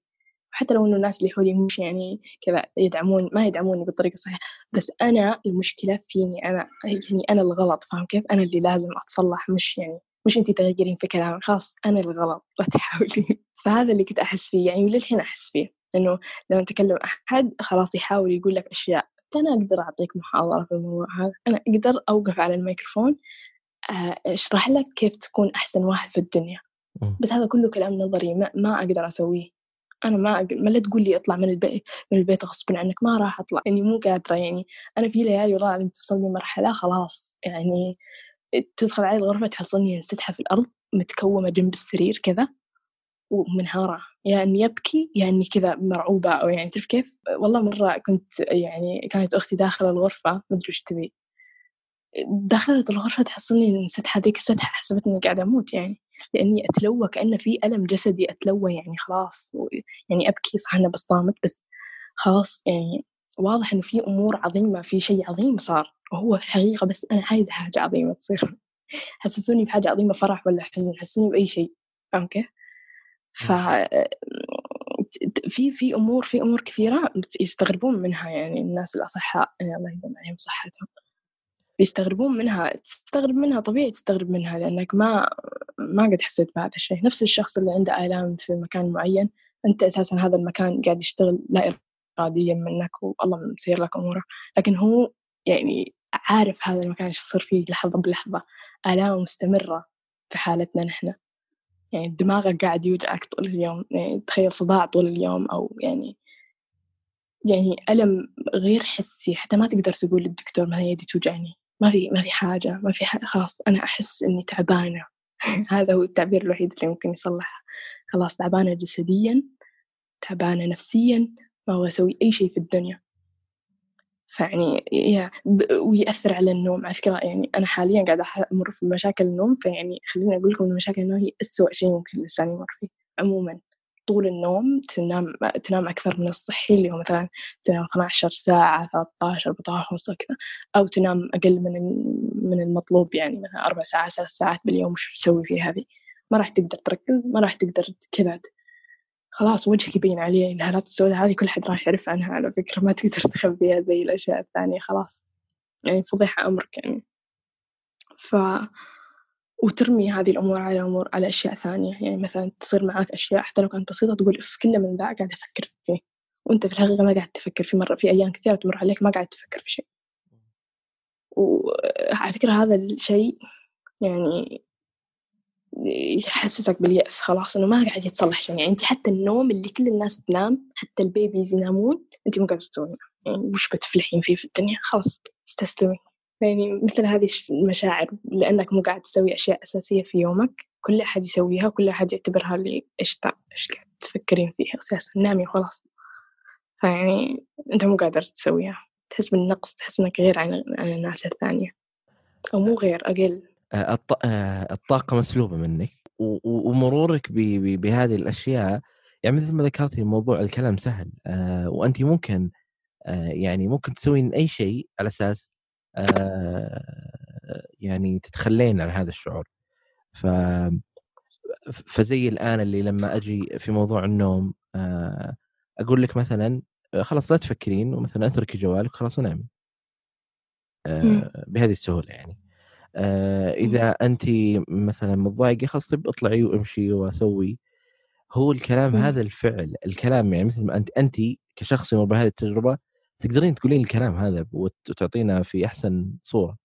حتى لو إنه الناس اللي حولي مش يعني كذا يدعمون ما يدعموني بالطريقة الصحيحة بس أنا المشكلة فيني أنا يعني أنا الغلط فاهم كيف؟ أنا اللي لازم أتصلح مش يعني مش أنت تغيرين في كلامك خلاص أنا الغلط لا تحاولي. *laughs* فهذا اللي كنت أحس فيه يعني وللحين أحس فيه إنه لما تكلم أحد خلاص يحاول يقول لك أشياء. أنا أقدر أعطيك محاضرة في الموضوع هذا؟ أنا أقدر أوقف على الميكروفون آه، أشرح لك كيف تكون أحسن واحد في الدنيا. بس هذا كله كلام نظري ما, ما أقدر أسويه. أنا ما أقدر ما لا تقول لي اطلع من البيت من البيت غصب عنك ما راح أطلع يعني مو قادرة يعني. أنا في ليالي والله العظيم توصل مرحلة خلاص يعني تدخل علي الغرفه تحصلني انسدحه في الأرض متكومة جنب السرير كذا ومنهارة يعني إني يبكي يعني إني كذا مرعوبة أو يعني تعرف كيف؟ والله مرة كنت يعني كانت أختي داخلة الغرفة ما أدري وش تبي. دخلت الغرفة تحصلني نسيت هذيك السدحة حسبت إني قاعدة أموت يعني. لأني أتلوى كأن في ألم جسدي أتلوى يعني خلاص يعني أبكي صح أنا بصامت بس خلاص يعني واضح إنه في أمور عظيمة في شيء عظيم صار وهو في الحقيقة بس أنا عايزة حاجة عظيمة تصير. *laughs* حسسوني بحاجة عظيمة فرح ولا حزن حسسوني بأي شيء فاهم كيف؟ ف في في أمور في أمور كثيرة يستغربون منها يعني الناس الأصحاء الله يدوم عليهم صحتهم. بيستغربون منها تستغرب منها طبيعي تستغرب منها لأنك ما ما قد حسيت بهذا الشيء. نفس الشخص اللي عنده آلام في مكان معين أنت أساسا هذا المكان قاعد يشتغل لا إراديا منك والله مسير لك أموره. لكن هو يعني عارف هذا المكان إيش يصير فيه لحظة بلحظة. آلام مستمرة في حالتنا نحن. يعني دماغك قاعد يوجعك طول اليوم. يعني تخيل صداع طول اليوم أو يعني يعني ألم غير حسي. حتى ما تقدر تقول للدكتور ما يدي توجعني. ما في ما في حاجة ما في حاجة خلاص أنا أحس إني تعبانة. *laughs* هذا هو التعبير الوحيد اللي ممكن يصلح خلاص تعبانة جسديا تعبانة نفسيا ما أبغى أسوي أي شيء في الدنيا. فيعني يا ويأثر على النوم. على فكرة يعني أنا حاليا قاعدة أمر في مشاكل النوم فيعني خليني أقول لكم إن مشاكل النوم هي أسوأ شيء ممكن الإنسان يمر فيه عموما. طول النوم تنام تنام أكثر من الصحي اللي هو مثلا تنام 12 ساعة 13 14 كذا. أو تنام أقل من من المطلوب يعني مثلا أربع ساعات ثلاث ساعات باليوم وش تسوي في هذه ما راح تقدر تركز ما راح تقدر كذا خلاص وجهك يبين عليه الهالات السوداء هذه كل حد راح يعرف عنها على فكرة ما تقدر *laughs* تخبيها زي الأشياء الثانية خلاص. يعني فضيحة أمرك يعني. ف وترمي هذه الأمور على أمور على أشياء ثانية. يعني مثلا تصير معك أشياء حتى لو كانت بسيطة تقول إف كل من ذا قاعد أفكر فيه. وأنت في الحقيقة ما قاعد تفكر في مرة في أيام كثيرة تمر عليك ما قاعد تفكر في شيء. وعلى فكرة هذا الشيء يعني يحسسك باليأس خلاص إنه ما قاعد يتصلح شيء. يعني أنت حتى النوم اللي كل الناس تنام حتى البيبيز ينامون أنت مو قادرة تسوينه يعني وش بتفلحين فيه في الدنيا؟ خلاص استسلمي يعني مثل هذه المشاعر لأنك مو قاعد تسوي أشياء أساسية في يومك كل أحد يسويها وكل أحد يعتبرها اللي إيش إيش قاعد تفكرين فيها أساسا نامي وخلاص. فيعني أنت مو قادر تسويها. تحس بالنقص تحس إنك غير عن, عن الناس الثانية. أو مو غير أقل. آه، آه، الطاقة مسلوبة منك. ومرورك بهذه الأشياء يعني مثل ما ذكرتي موضوع الكلام سهل. آه، وأنت ممكن يعني ممكن تسوين أي شيء على أساس يعني تتخلين عن هذا الشعور. ف فزي الآن اللي لما أجي في موضوع النوم آه، أقول لك مثلا آه، خلاص لا تفكرين ومثلا اتركي جوالك خلاص ونامي. بهذه السهولة يعني. آه إذا انت مثلا متضايقة خلاص طيب اطلعي وامشي وسوي. هو الكلام. هذا الفعل الكلام يعني مثل ما أنت انت كشخص يمر بهذه التجربة تقدرين تقولين الكلام هذا وت- وتعطينا في أحسن صورة.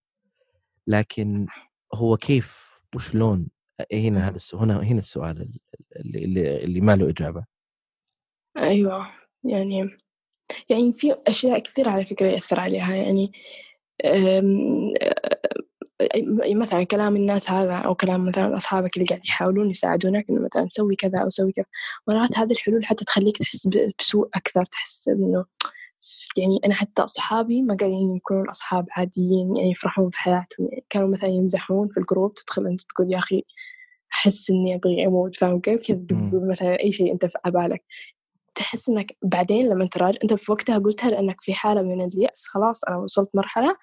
لكن هو كيف؟ وشلون؟ هنا هذا هنا هنا السؤال اللي اللي, اللي ما له إجابة. أيوة. يعني يعني في أشياء كثير على فكرة يأثر عليها. يعني مثلا كلام الناس هذا أو كلام مثلا أصحابك اللي قاعد يحاولون يساعدونك إنه مثلا سوي كذا أو سوي كذا مرات هذه الحلول حتى تخليك تحس بسوء أكثر تحس إنه يعني أنا حتى أصحابي ما قاعدين يكونون أصحاب عاديين يعني يفرحون في حياتهم يعني كانوا مثلا يمزحون في الجروب تدخل أنت تقول يا أخي أحس إني أبغي أموت فاهم كيف؟ كذا مثلا أي شيء أنت في بالك تحس إنك بعدين لما تراجع أنت في وقتها قلتها لأنك في حالة من اليأس خلاص أنا وصلت مرحلة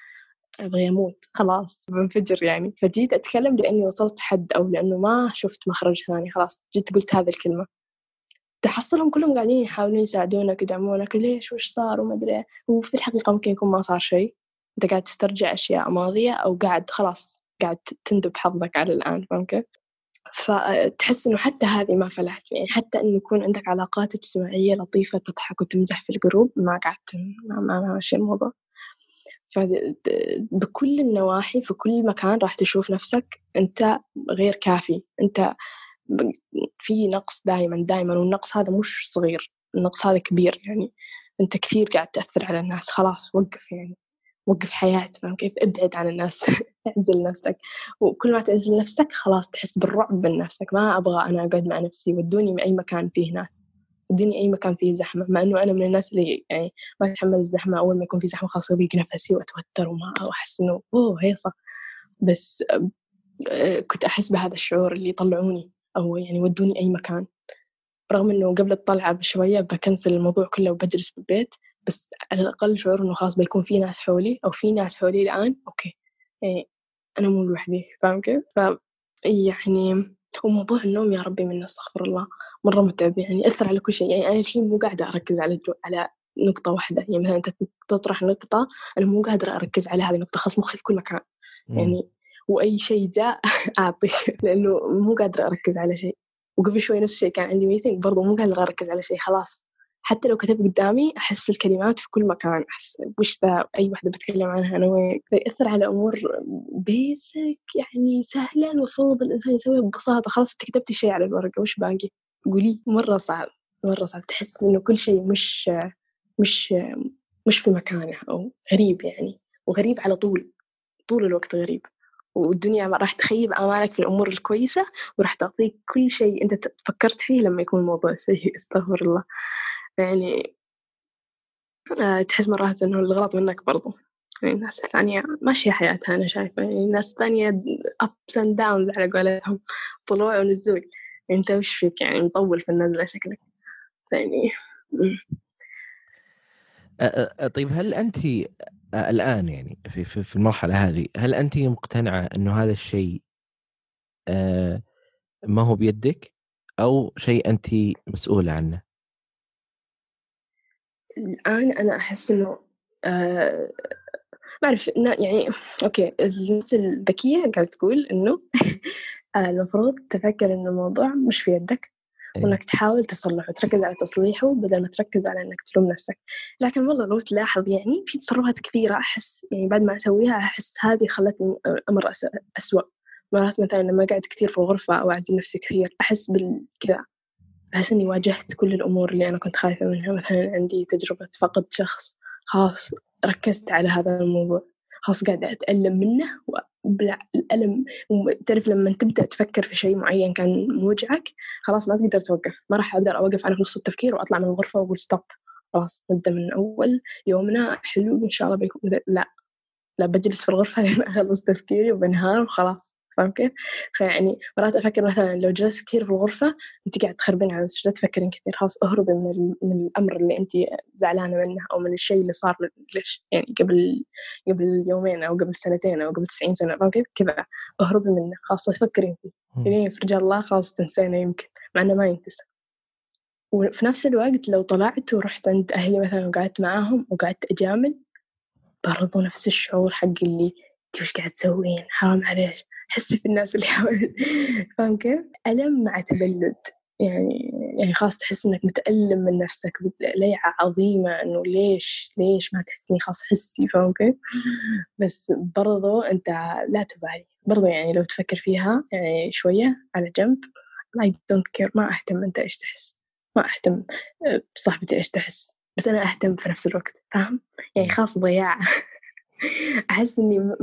أبغي أموت خلاص بنفجر يعني. فجيت أتكلم لأني وصلت حد أو لأنه ما شفت مخرج ثاني خلاص جيت قلت هذه الكلمة. تحصلهم كلهم قاعدين يحاولون يساعدونك يدعمونك ليش؟ وش صار؟ وما أدري إيه. وفي الحقيقة ممكن يكون ما صار شيء. أنت قاعد تسترجع أشياء ماضية أو قاعد خلاص قاعد تندب حظك على الآن فاهم كيف؟ فتحس إنه حتى هذه ما فلحت. يعني حتى إنه يكون عندك علاقات اجتماعية لطيفة تضحك وتمزح في الجروب ما قاعد ما ما ما ماشي الموضوع. فبكل النواحي في كل مكان راح تشوف نفسك أنت غير كافي. أنت في نقص دائما دائما والنقص هذا مش صغير النقص هذا كبير يعني أنت كثير قاعد تأثر على الناس خلاص وقف يعني وقف حياة فاهم كيف؟ ابعد عن الناس *laughs* اعزل نفسك وكل ما تعزل نفسك خلاص تحس بالرعب من نفسك ما أبغى أنا أقعد مع نفسي ودوني من أي مكان فيه ناس ودوني أي مكان فيه زحمة مع إنه أنا من الناس اللي يعني ما أتحمل الزحمة أول ما يكون في زحمة خلاص يضيق نفسي وأتوتر وما وأحس إنه أوه هيصة بس آه، كنت أحس بهذا الشعور اللي يطلعوني. أو يعني ودوني أي مكان. رغم إنه قبل الطلعة بشوية بكنسل الموضوع كله وبجلس بالبيت بس على الأقل شعور إنه خلاص بيكون في ناس حولي أو في ناس حولي الآن okay. يعني أنا مو لوحدي فاهم كيف؟ ف يعني وموضوع النوم يا ربي من أستغفر الله. مرة متعب يعني يأثر على كل شيء. يعني أنا الحين مو قاعدة أركز على جو على نقطة واحدة. يعني مثلا أنت تطرح نقطة أنا مو قادرة أركز على هذه النقطة خلاص مخي في كل مكان. مم. يعني وأي شيء جاء *laughs* أعطي لأنه مو قادرة أركز على شيء. وقبل شوي نفس الشيء كان عندي meeting برضو مو قادرة أركز على شيء خلاص. حتى لو كتبت قدامي أحس الكلمات في كل مكان أحس وش ذا أي واحدة بتكلم عنها أنا وين؟ فيأثر على أمور بيسك يعني سهلة المفروض الإنسان يسويها ببساطة. خلاص أنت كتبتي شيء على الورقة وش باقي؟ قولي. مرة صعب مرة صعب. تحس إنه كل شيء مش مش مش في مكانه أو غريب يعني وغريب على طول. طول الوقت غريب. والدنيا ما راح تخيب آمالك في الأمور الكويسة وراح تعطيك كل شيء أنت فكرت فيه لما يكون الموضوع *laughs* سيء استغفر الله. يعني آه، تحس مرات إنه الغلط منك برضو. يعني الناس الثانية ماشية حياتها أنا شايفة. يعني الناس الثانية ups and downs على قولتهم طلوع ونزول أنت وش فيك؟ يعني مطول في النزلة شكلك. يعني طيب هل انت الآن يعني في في في المرحلة هذه هل أنت مقتنعة انه هذا الشيء آه، ما هو بيدك أو شيء أنت مسؤولة عنه؟ الآن أنا أحس إنه آه ما إنه يعني أوكي الناس الذكية قاعدة تقول *laughs* آه، المفروض تفكر إن الموضوع مش في يدك إيه. وإنك تحاول تصلحه تركز على تصليحه بدل ما تركز على إنك تلوم نفسك. لكن والله لو تلاحظ يعني في تصرفات كثيرة أحس يعني بعد ما أسويها أحس هذه خلتني أس- أسوأ. مرات مثلا لما قعدت كثير في الغرفة أو أعزل نفسي كثير أحس بالكذا أحس إني واجهت كل الأمور اللي أنا كنت خايفة منها. مثلا عندي تجربة فقد شخص خلاص ركزت على هذا الموضوع. خلاص قاعدة أتألم منه وبلع الألم تعرف لما تبدأ تفكر في شيء معين كان موجعك خلاص ما تقدر توقف ما راح أقدر أوقف أنا في نص التفكير وأطلع من الغرفة وأقول ستوب خلاص نبدأ من أول يومنا حلو إن شاء الله بيكون لا لا بجلس في الغرفة لين *laughs* أخلص تفكيري وبنهار وخلاص. فاهم كيف؟ فيعني مرات أفكر مثلا لو جلست كثير في الغرفة أنت قاعد تخربين على نفسك لا تفكرين كثير خلاص اهربي من, من الأمر اللي أنت زعلانة منه أو من الشيء اللي صار ليش يعني قبل قبل يومين أو قبل سنتين أو قبل 90 سنة فاهم كيف؟ كذا اهربي منه خلاص لا تفكرين فيه. لين في رجال الله خلاص تنسينه يمكن مع إنه ما ينتسى وفي نفس الوقت لو طلعت ورحت عند أهلي مثلا وقعدت معاهم وقعدت أجامل برضو نفس الشعور حق اللي انت وش قاعد تسوين حرام عليك حسي في الناس اللي حولك فاهم كيف؟ ألم مع تبلد. يعني يعني خلاص تحس إنك متألم من نفسك ليعة عظيمة إنه ليش ليش ما تحسيني خلاص حسي فاهم كيف؟ بس برضو أنت لا تبالي. برضو يعني لو تفكر فيها يعني شوية على جنب I don't care ما أهتم أنت إيش تحس. ما أهتم بصاحبتي إيش تحس. بس أنا أهتم في نفس الوقت فاهم؟ يعني خلاص ضياع. أحس إني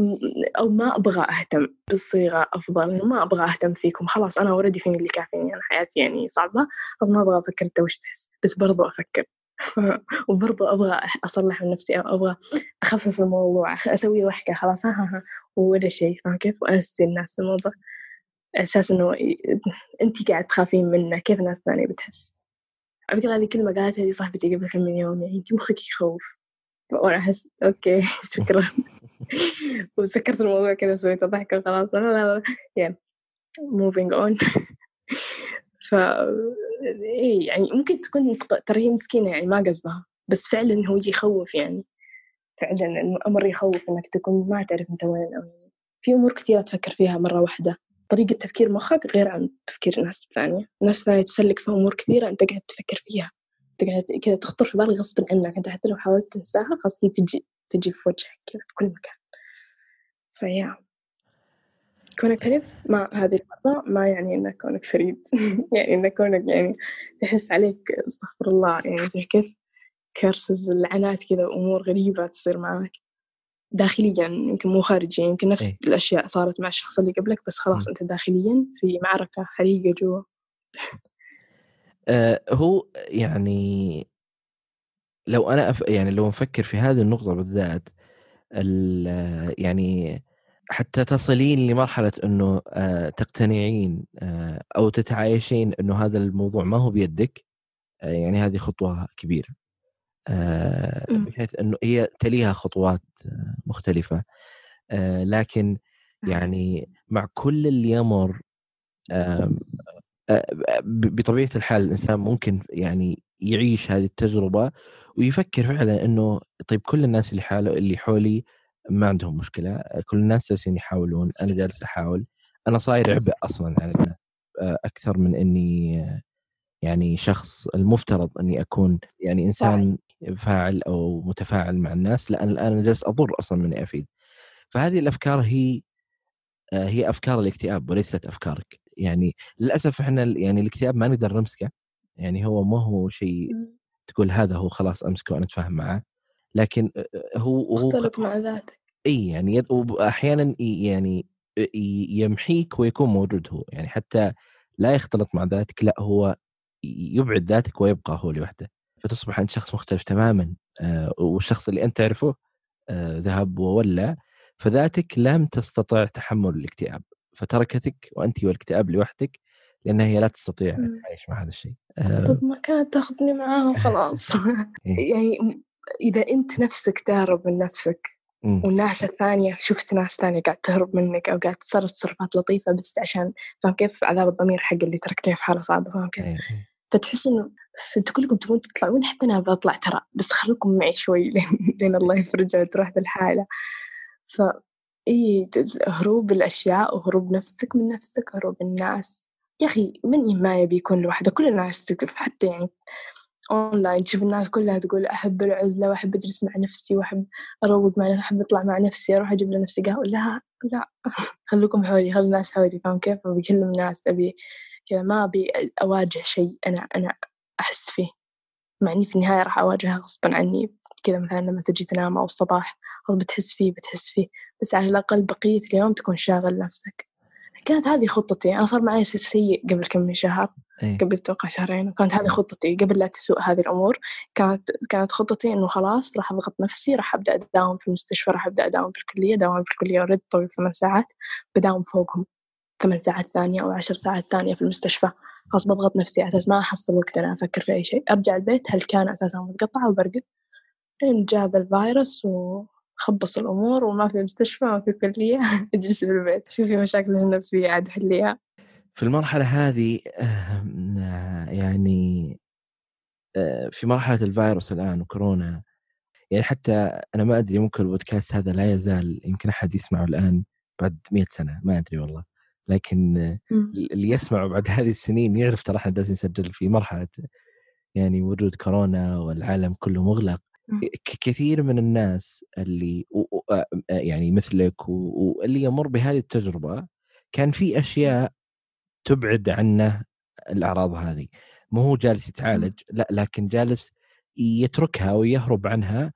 أو ما أبغى أهتم بالصيغة أفضل إنه ما أبغى أهتم فيكم خلاص أنا أوريدي فيني اللي كافيني أنا حياتي يعني صعبة خلاص ما أبغى أفكر أنت وش تحس بس برضو أفكر. *laughs* وبرضو أبغى أصلح من نفسي أو أبغى أخفف الموضوع أسوي ضحكة خلاص ها ها ها ولا شيء فاهم كيف؟ وأنسي الناس الموضوع. أساس إنه أنت قاعد تخافين منه كيف الناس الثانية بتحس؟ على فكرة هذه كلمة قالتها لي صاحبتي قبل كم من يوم يعني أنت مخك يخوف. وأنا أحس okay *laughs* شكرا وسكرت الموضوع كذا سويت ضحكة خلاص أنا لا yeah. moving on. *laughs* ف إيه يعني ممكن تكون ترى هي مسكينة يعني ما قصدها. بس فعلا هو يخوف يعني. فعلا الأمر يخوف إنك تكون ما تعرف أنت وين أو يعني. في أمور كثيرة تفكر فيها مرة واحدة. طريقة تفكير مخك غير عن تفكير الناس الثانية الناس الثانية تسلك في أمور كثيرة أنت قاعد تفكر فيها. أنت قاعد كذا تخطر في بالك غصب عنك. أنت حتى لو حاولت تنساها خلاص هي تجي تجي في وجهك كذا في كل مكان. فيا. كونك تعرف ما هذه المرة ما يعني إنك كونك فريد. *laughs* يعني إنك كونك يعني تحس عليك استغفر الله. يعني كيف؟ كرسز اللعنات كذا وأمور غريبة تصير معك. داخليا يمكن مو خارجيا يمكن نفس إيه. الأشياء صارت مع الشخص اللي قبلك بس خلاص م. أنت داخليا في معركة حريقة جوا. هو يعني لو أنا أف... يعني لو نفكر في هذه النقطة بالذات ال- يعني حتى تصلين لمرحلة إنه آه، تقتنعين آه، أو تتعايشين إنه هذا الموضوع ما هو بيدك آه، يعني هذه خطوة كبيرة آه، مم. بحيث إنه هي تليها خطوات آه، مختلفة آه، لكن يعني مع كل اللي يمر آه، بطبيعة الحال الإنسان ممكن يعني يعيش هذه التجربة ويفكر فعلا إنه طيب كل الناس اللي حاله اللي حولي ما عندهم مشكلة كل الناس جالسين يحاولون أنا جالس أحاول أنا صاير عبء أصلا على الناس أكثر من إني يعني شخص المفترض إني أكون يعني إنسان فاعل أو متفاعل مع الناس لا أنا الآن أنا جالس أضر أصلا من أفيد. فهذه الأفكار هي هي أفكار الاكتئاب وليست أفكارك. يعني للأسف إحنا يعني الاكتئاب ما نقدر نمسكه يعني هو ما هو شيء مم. تقول هذا هو خلاص أمسكه وأنا أتفاهم معه لكن هو اختلط مع ذاتك. إي يعني ي- يعني يمحيك ويكون موجود هو يعني حتى لا يختلط مع ذاتك لا هو يبعد ذاتك ويبقى هو لوحده. فتصبح أنت شخص مختلف تماما آه، والشخص اللي أنت تعرفه آه، ذهب وولى فذاتك لم تستطع تحمل الاكتئاب. فتركتك وانت والاكتئاب لوحدك لأنها هي لا تستطيع. تعيش مع هذا الشيء آه، طب ما كانت تاخذني معاها وخلاص *laughs* إيه. يعني إذا أنت نفسك تهرب من نفسك. والناس الثانية شفت ناس ثانية قاعد تهرب منك أو قاعد تتصرف تصرفات لطيفة بس عشان فاهم كيف عذاب الضمير حق اللي تركتها في حالة صعبة فاهم كيف إيه، إيه. فتحس إنه أنتوا كلكم تبون تطلعون حتى أنا بطلع ترى بس خليكم معي شوي *laughs* لين, لين الله يفرجها وتروح بالحالة ف إيه هروب الأشياء وهروب نفسك من نفسك هروب الناس. يا أخي من ما يبي يكون لوحده؟ كل الناس تقف حتى يعني أونلاين تشوف الناس كلها تقول أحب العزلة وأحب أجلس مع نفسي وأحب أروق مع نفسي أحب أطلع مع نفسي أروح أجيب لنفسي قهوة. لا لا. *laughs* خلوكم حولي خلوا الناس حولي فاهم كيف؟ أبي أكلم ناس أبي كذا. ما أبي أواجه شيء أنا أنا أحس فيه. مع إني في النهاية راح أواجهها غصبا عني. كذا مثلا لما تجي تنام أو الصباح بتحس فيه بتحس فيه. بس على الأقل بقية اليوم تكون شاغل نفسك. كانت هذه خطتي. أنا صار معي سيء قبل كم من شهر إيه. قبل توقع شهرين وكانت هذه خطتي قبل لا تسوء هذه الأمور. كانت كانت خطتي إنه خلاص راح أضغط نفسي راح أبدأ أداوم في المستشفى راح أبدأ أداوم في الكلية داوم في الكلية أوريدي طويل ثمان ساعات. بداوم فوقهم ثمان ساعات ثانية أو عشر ساعات ثانية في المستشفى. خلاص بضغط نفسي على أساس ما أحصل وقت أنا أفكر في أي شيء. أرجع البيت هل كان أساسا متقطعة وبرقد. لين جاء هذا الفيروس وخبص الأمور وما في مستشفى ما في كلية *laughs* أجلس في البيت شوفي مشاكل النفسية عاد حليها. في المرحلة هذه يعني آه، في مرحلة الفيروس الآن وكورونا يعني حتى أنا ما أدري ممكن البودكاست هذا لا يزال يمكن أحد يسمعه الآن بعد مئة سنة ما أدري والله. لكن اللي يسمعه بعد *laughs* هذه السنين يعرف ترى إحنا جالسين نسجل في مرحلة يعني وجود كورونا والعالم كله مغلق. كثير من الناس اللي يعني مثلك واللي يمر بهذه التجربة كان في أشياء تبعد عنه الأعراض هذه. مو هو جالس يتعالج لا لكن جالس يتركها ويهرب عنها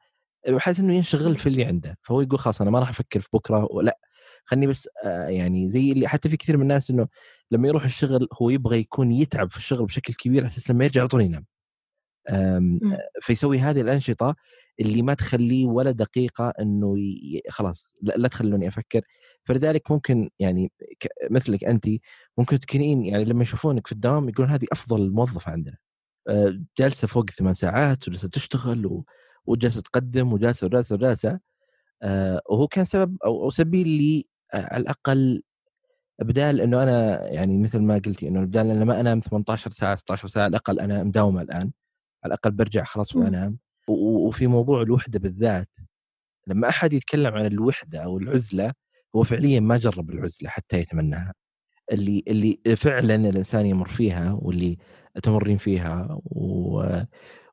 بحيث إنه ينشغل في اللي عنده. فهو يقول خلاص أنا ما راح أفكر في بكرة ولا خلني بس يعني زي اللي حتى في كثير من الناس إنه لما يروح الشغل هو يبغى يكون يتعب في الشغل بشكل كبير على أساس لما يرجع على طول ينام فيسوي هذه الأنشطة اللي ما تخليه ولا دقيقة إنه ي... خلاص لا, لا تخلوني أفكر. فلذلك ممكن يعني ك... مثلك انت ممكن تكونين يعني لما يشوفونك في الدوام يقولون هذه أفضل موظفة عندنا. جالسة فوق ثمان ساعات وجالسة تشتغل و... وجالسة تقدم وجالسة وجالسة وجالسة وهو كان سبب أو, أو سبيل لي على الأقل بدال إنه أنا يعني مثل ما قلتي إنه بدال لما أنام 18 ساعة 16 ساعة على الأقل أنا مداومة الآن. على الأقل برجع خلاص وأنام. وفي موضوع الوحدة بالذات لما أحد يتكلم عن الوحدة أو العزلة هو فعليا ما جرب العزلة حتى يتمناها. اللي اللي فعلا الإنسان يمر فيها واللي تمرين فيها و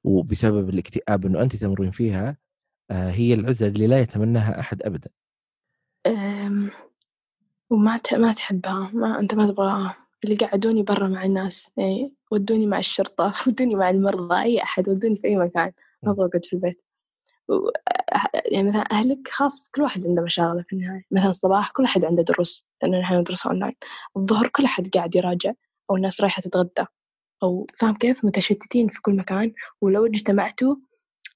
وبسبب الاكتئاب إنه انت تمرين فيها آه، هي العزلة اللي لا يتمناها أحد ابدا. وما ما تحبها ما أنت ما تبغاها. اللي قعدوني برا مع الناس يعني ودوني مع الشرطة *laughs* ودوني مع المرضى أي أحد ودوني في أي مكان ما أبغى أقعد في البيت. و... يعني مثلا أهلك خاص كل واحد عنده مشاغلة في النهاية. مثلا الصباح كل أحد عنده دروس لأن نحن ندرس أونلاين. الظهر كل أحد قاعد يراجع أو الناس رايحة تتغدى. أو فاهم كيف؟ متشتتين في كل مكان. ولو اجتمعتوا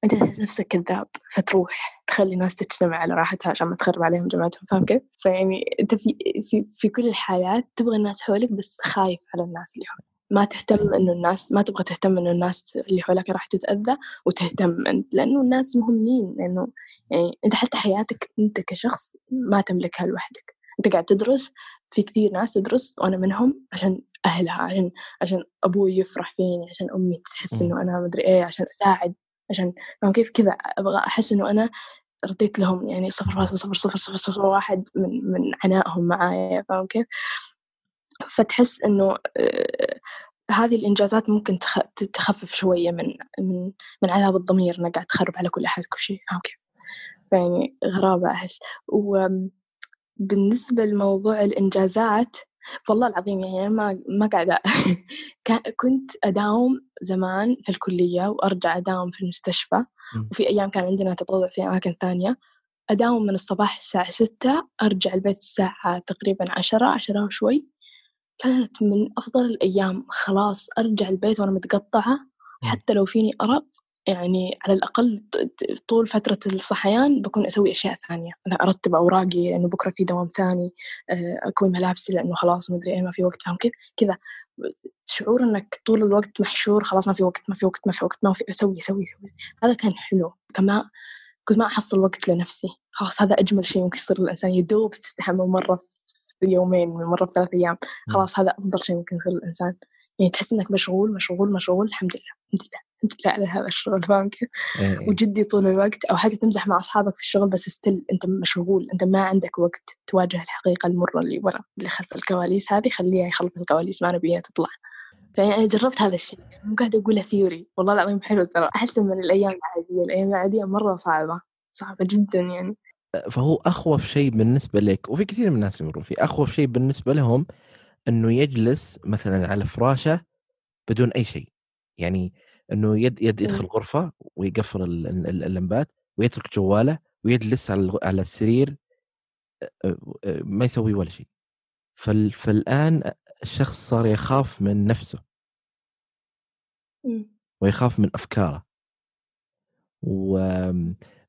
أنت تحس نفسك كذاب فتروح تخلي الناس تجتمع على راحتها عشان ما تخرب عليهم جماعتهم فاهم كيف؟ فيعني أنت في في في كل الحالات تبغى الناس حولك بس خايف على الناس اللي حولك. ما تهتم انه الناس ما تبغى تهتم انه الناس اللي حولك راح تتأذى وتهتم انت لأنه الناس مهمين لأنه يعني انت حتى حياتك انت كشخص ما تملكها لوحدك. انت قاعد تدرس في كثير ناس تدرس وأنا منهم عشان أهلها عشان عشان أبوي يفرح فيني عشان أمي تحس إنه أنا مدري إيه عشان أساعد. عشان فاهم كيف كذا أبغى أحس إنه أنا رضيت لهم يعني صفر فاصلة صفر صفر صفر صفر واحد من من عنائهم معايا فاهم كيف؟ فتحس إنه آه، هذه الإنجازات ممكن تخفف شوية من من من عذاب الضمير إنك قاعد تخرب على كل أحد كل شيء فاهم كيف؟ يعني غرابة أحس وبالنسبه لموضوع الإنجازات والله العظيم يعني ما ما قاعدة *laughs* كنت أداوم زمان في الكلية وأرجع أداوم في المستشفى وفي أيام كان عندنا تطوع في أماكن ثانية. أداوم من الصباح الساعة ستة أرجع البيت الساعة تقريبا عشرة عشرة وشوي. كانت من أفضل الأيام. خلاص أرجع البيت وأنا متقطعة حتى لو فيني أرق يعني على الأقل طول فترة الصحيان بكون أسوي أشياء ثانية. أنا أرتب أوراقي لأنه بكرة في دوام ثاني آه، أكوي ملابسي لأنه خلاص مدري إيه ما في وقت فاهم كيف؟ كذا. شعور إنك طول الوقت محشور خلاص ما في وقت ما في وقت ما في وقت ما في أسوي أسوي أسوي. هذا كان حلو. كما كنت ما أحصل وقت لنفسي. خلاص هذا أجمل شيء ممكن يصير للإنسان. يدوب تستحمل مرة في يومين مرة في ثلاث أيام. خلاص هذا أفضل شيء ممكن يصير للإنسان. يعني تحس إنك مشغول مشغول مشغول. الحمد لله الحمد لله. لله على هذا الشغل فاهم كيف؟ إيه. وجدي طول الوقت أو حتى تمزح مع أصحابك في الشغل بس still أنت مشغول. أنت ما عندك وقت تواجه الحقيقة المرة اللي ورا اللي خلف الكواليس هذه خليها يخلف الكواليس ما نبيها تطلع. فيعني أنا جربت هذا الشيء. مو قاعدة أقوله theory والله العظيم حلو ترى. أحسن من الأيام العادية. الأيام العادية مرة صعبة. صعبة جدا يعني. فهو أخوف شيء بالنسبة لك وفي كثير من الناس يمرون فيه. أخوف شيء بالنسبة لهم إنه يجلس مثلا على فراشه بدون أي شيء. يعني إنه يد يد يدخل غرفة ويقفل اللمبات ويترك جواله ويجلس على على السرير ما يسوي ولا شيء. فالآن الشخص صار يخاف من نفسه. ويخاف من أفكاره. و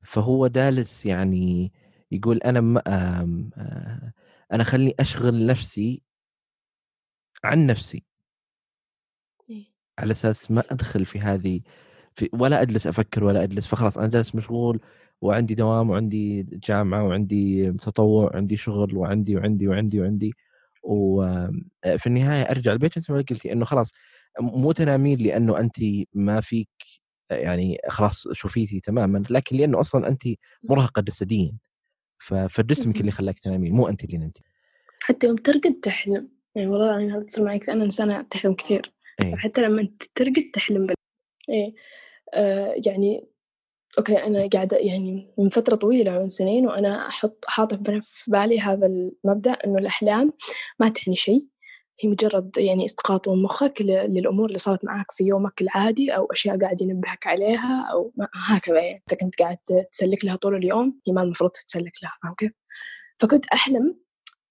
فهو جالس يعني يقول أنا ما آه، أنا خليني أشغل نفسي عن نفسي. على أساس ما أدخل في هذه في ولا أجلس أفكر ولا أجلس فخلاص أنا جالس مشغول وعندي دوام وعندي جامعة وعندي تطوع وعندي شغل وعندي وعندي وعندي وعندي. وفي النهاية أرجع البيت مثل ما قلتي إنه خلاص مو تنامين لأنه انت ما فيك يعني خلاص شوفيتي تماما لكن لأنه أصلا انت مرهقه جسديا. فجسمك اللي خلاك تنامين مو انت اللي نمتي. حتى يوم ترقد تحلم. يعني والله العظيم هذا تصير معي أنا إنسانة تحلم كثير. أيه. فحتى لما ترقد تحلم بال... إيه آه يعني أوكي أنا قاعدة يعني من فترة طويلة من سنين وأنا أحط حاطة في بالي هذا المبدأ إنه الأحلام ما تعني شيء هي مجرد يعني إسقاط من مخك للأمور اللي صارت معك في يومك العادي أو أشياء قاعد ينبهك عليها أو هكذا يعني أنت كنت قاعد تسلك لها طول اليوم هي ما المفروض تتسلك لها فاهم كيف؟ فكنت أحلم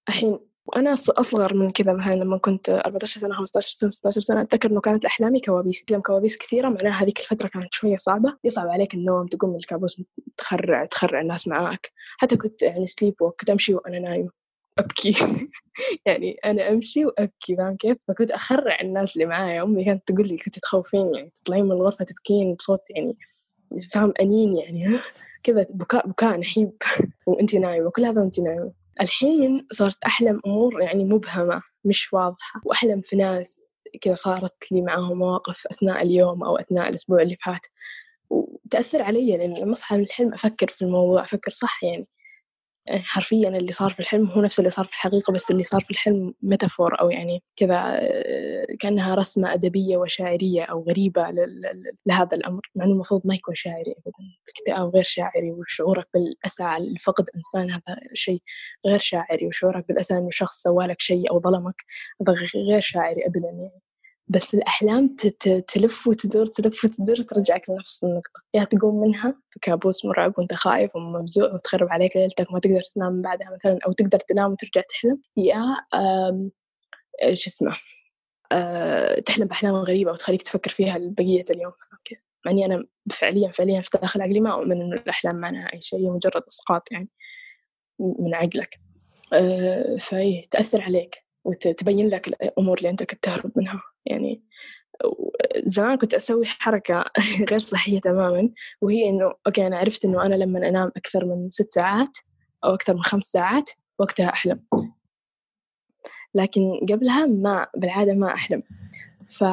الحين وأنا أصغر من كذا مثلا لما كنت 14 سنة 15 سنة 16 سنة أتذكر إنه كانت احلامي كوابيس احلم كوابيس كثيرة معناها هذيك الفترة كانت شوية صعبة. يصعب عليك النوم تقوم من الكابوس تخرع تخرع الناس معاك. حتى كنت يعني سليب ووك كنت أمشي وأنا نايمة أبكي. *laughs* يعني أنا أمشي وأبكي فاهم كيف؟ فكنت أخرع الناس اللي معايا. أمي كانت تقول لي كنت تخوفين يعني تطلعين من الغرفة تبكين بصوت يعني فاهم أنين يعني. *laughs* كذا بكاء بكاء نحيب. *laughs* وانت نايمة كل هذا وانت نايمة. الحين صرت أحلم أمور يعني مبهمة مش واضحة. وأحلم في ناس كذا صارت لي معاهم مواقف أثناء اليوم أو أثناء الأسبوع اللي فات. وتأثر علي لأن لما أصحى من الحلم أفكر في الموضوع أفكر صح يعني يعني. حرفيا اللي صار في الحلم هو نفس اللي صار في الحقيقة بس اللي صار في الحلم ميتافور أو يعني كذا آه، كأنها رسمة أدبية وشاعرية أو غريبة لهذا الأمر. مع أنه المفروض ما يكون شاعري أبدا الاكتئاب غير شاعري وشعورك بالأسى لفقد إنسان هذا شيء غير شاعري وشعورك بالأسى أنه شخص سوالك شيء أو ظلمك هذا غير شاعري أبدا يعني. بس الأحلام تلف وتدور تلف وتدور ترجعك لنفس النقطة. يا تقوم منها في كابوس مرعب وانت خايف ومفزوع وتخرب عليك ليلتك وما تقدر تنام بعدها مثلا أو تقدر تنام وترجع تحلم. يا شو اسمه أه تحلم بأحلام غريبة وتخليك تفكر فيها لبقية اليوم. أوكي. مع إني أنا فعليا فعليا في داخل عقلي ما أؤمن إنه الأحلام معناها أي شيء مجرد إسقاط يعني من عقلك. أه فهي تأثر عليك وتبين لك الأمور اللي أنت كنت تهرب منها. يعني زمان كنت أسوي حركة *laughs* غير صحية تماما وهي إنه okay أنا عرفت إنه أنا لما أنام أكثر من ست ساعات أو أكثر من خمس ساعات وقتها أحلم. لكن قبلها ما بالعادة ما أحلم. ف...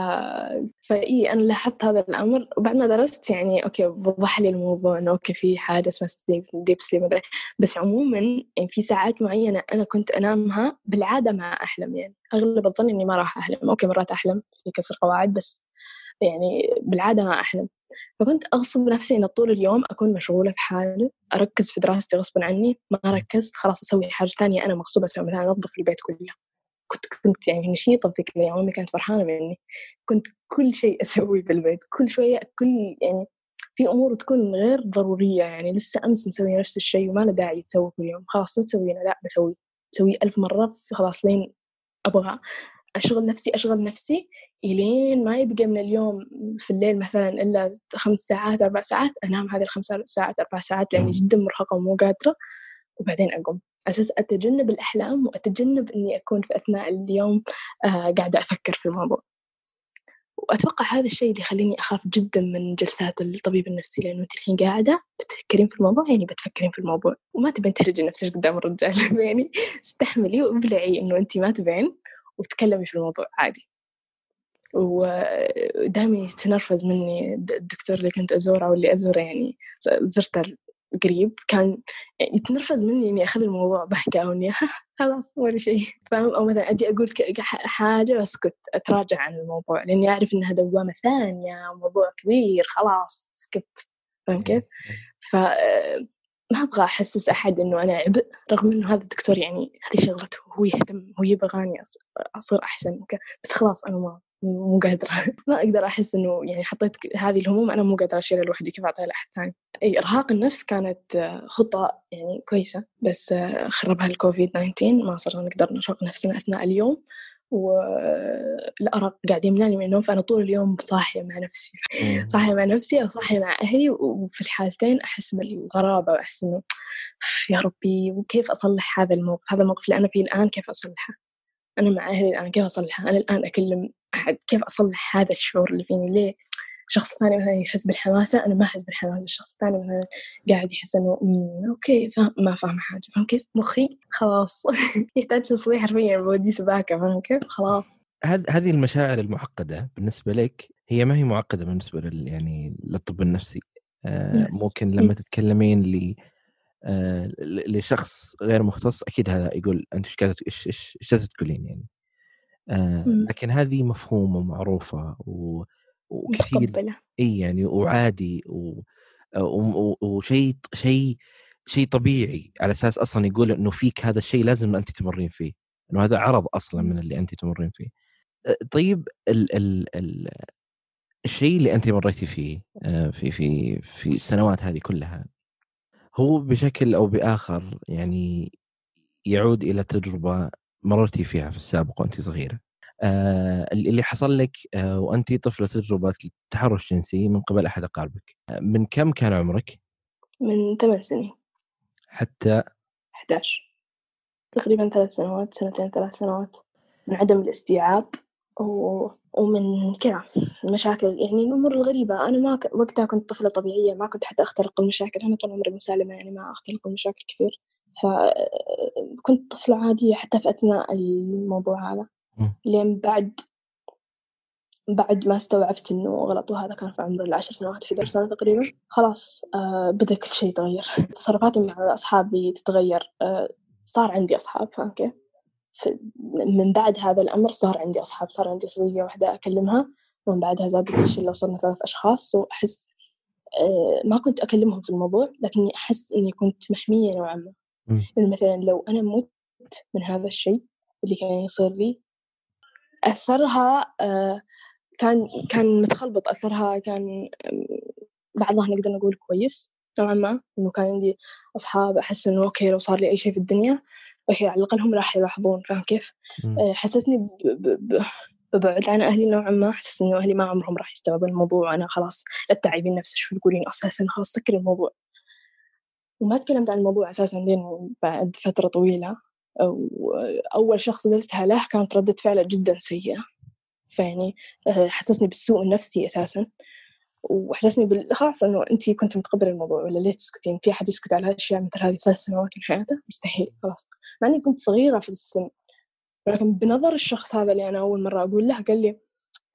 فإي أنا لاحظت هذا الأمر. وبعد ما درست يعني okay وضح لي الموضوع إنه okay في حاجة اسمها deep, deep sleep مدري بس عموما يعني في ساعات معينة أنا كنت أنامها بالعادة ما أحلم. يعني أغلب الظن إني ما راح أحلم. okay مرات أحلم في كسر قواعد بس يعني بالعادة ما أحلم. فكنت أغصب نفسي إن طول اليوم أكون مشغولة في حالة أركز في دراستي غصبا عني ما أركز خلاص أسوي حاجة ثانية أنا مغصوبة أسوي مثلا أنظف البيت كله. كنت كنت يعني نشيطة في ذيك الأيام أمي كانت فرحانة مني. كنت كل شيء أسوي في البيت كل شوية كل يعني في أمور تكون غير ضرورية يعني لسه أمس مسوية نفس الشيء وما له داعي تسوي كل يوم. خلاص لا تسوينا لا بسوي بسوي ألف مرة خلاص لين أبغى أشغل نفسي أشغل نفسي إلين ما يبقى من اليوم في الليل مثلا إلا خمس ساعات أربع ساعات أنام هذه الخمس ساعات أربع ساعات لأني جدا مرهقة ومو قادرة وبعدين أقوم. أساس أتجنب الأحلام وأتجنب إني أكون في أثناء اليوم آه قاعدة أفكر في الموضوع. وأتوقع هذا الشيء اللي يخليني أخاف جدا من جلسات الطبيب النفسي لأنه أنت الحين قاعدة بتفكرين في الموضوع يعني بتفكرين في الموضوع. وما تبين تحرجي نفسك قدام الرجال *laughs* يعني استحملي وابلعي إنه أنت ما تبين وتكلمي في الموضوع عادي. ودائما يتنرفز مني الدكتور اللي كنت أزوره أو اللي أزوره يعني زرته قريب كان يتنرفز مني إني أخلي الموضوع ضحكة أو إني خلاص ولا شيء. فاهم؟ أو مثلا أجي أقول حاجة وأسكت أتراجع عن الموضوع لأني أعرف إنها دوامة ثانية موضوع كبير خلاص سكب فاهم كيف؟ ف ما أبغى أحسس أحد إنه أنا عبء رغم إنه هذا الدكتور يعني هذه شغلته هو يهتم هو يبغاني أصير أحسن بس خلاص أنا ما مو قادرة. *laughs* ما أقدر أحس إنه يعني حطيت هذه الهموم أنا مو قادرة أشيلها لوحدي كيف أعطيها لأحد ثاني. أي إرهاق النفس كانت خطة يعني كويسة بس خربها الكوفيد 19 ما صرنا نقدر نرهق نفسنا أثناء اليوم والأرق قاعد يمنعني من النوم فأنا طول اليوم صاحية مع نفسي. صاحية مع نفسي أو صاحية مع أهلي وفي الحالتين أحس بالغرابة وأحس إنه يا ربي وكيف أصلح هذا الموقف؟ هذا الموقف اللي أنا فيه الآن كيف أصلحه؟ أنا مع أهلي الآن كيف أصلحها أنا الآن أكلم أحد كيف أصلح هذا الشعور اللي فيني؟ ليه؟ شخص ثاني مثلا يحس بالحماسة أنا ما أحس بالحماسة. الشخص الثاني مثلا قاعد يحس إنه أوكي فهم ما فاهم حاجة. فاهم كيف؟ مخي خلاص. *laughs* يحتاج تصليح حرفيا بودي سباكة. فاهم كيف؟ خلاص. هذه المشاعر المعقدة بالنسبة لك هي ما هي معقدة بالنسبة لل يعني للطب النفسي؟ آه. ممكن لما. تتكلمين ل آه لشخص غير مختص أكيد هذا يقول أنت إيش قاعدة إيش إيش تقولين يعني؟ آه. لكن هذه مفهومة ومعروفة و... وكثير إي يعني وعادي و... وشيء شيء شيء طبيعي على أساس أصلا يقول إنه فيك هذا الشيء لازم انت تمرين فيه إنه هذا عرض أصلا من اللي انت تمرين فيه. طيب ال... ال... ال... الشيء اللي انت مريتي فيه آه، في في في السنوات هذه كلها هو بشكل أو بآخر يعني يعود إلى تجربة مررتي فيها في السابق وانت صغيرة. آه، اللي حصل لك آه، وانت طفلة تجربه تحرش جنسي من قبل أحد أقاربك آه، من كم كان عمرك؟ من ثمان سنين. حتى؟ 11 تقريبا ثلاث سنوات سنتين ثلاث سنوات. من عدم الاستيعاب و... ومن كذا المشاكل يعني الأمور الغريبة. أنا ما ك... وقتها كنت طفلة طبيعية ما كنت حتى أختلق المشاكل. أنا طول عمري مسالمة يعني ما أختلق المشاكل كثير. فكنت طفلة عادية حتى في أثناء الموضوع هذا. لين بعد بعد ما استوعبت إنه غلط وهذا كان في عمر العشر سنوات 11 سنة تقريبا خلاص آه بدأ كل شيء يتغير تصرفاتي مع أصحابي تتغير آه صار عندي أصحاب فاهم كيف؟ من بعد هذا الأمر صار عندي أصحاب صار عندي صديقة واحدة أكلمها ومن بعدها زادت الشلة وصرنا ثلاث أشخاص وأحس آه، ما كنت أكلمهم في الموضوع لكني أحس إني كنت محمية نوعا ما يعني مثلا لو أنا مت من هذا الشيء اللي كان يصير لي أثرها آه، كان كان متخلبط. أثرها كان آم، بعضها نقدر نقول كويس نوعا ما إنه كان عندي أصحاب أحس إنه okay لو صار لي أي شيء في الدنيا okay على الأقل هم راح يلاحظون فاهم كيف؟ آه، حسسني ببعد عن أهلي نوعا ما. حسس إنه أهلي ما عمرهم راح يستوعبون الموضوع. وأنا خلاص لا تتعبين نفسك شو تقولين أساسا خلاص سكر الموضوع. وما تكلمت عن الموضوع أساسا لين بعد فترة طويلة وأول شخص قلتها له كانت ردة فعله جدا سيئة. فيعني آه، حسسني بالسوء النفسي أساسا. وحسسني بال خلاص إنه أنت كنت متقبلة الموضوع ولا ليه تسكتين؟ في أحد يسكت على أشياء مثل هذه ثلاث سنوات من حياته؟ مستحيل خلاص. مع إني كنت صغيرة في السن. لكن بنظر الشخص هذا اللي أنا أول مرة أقول له قال لي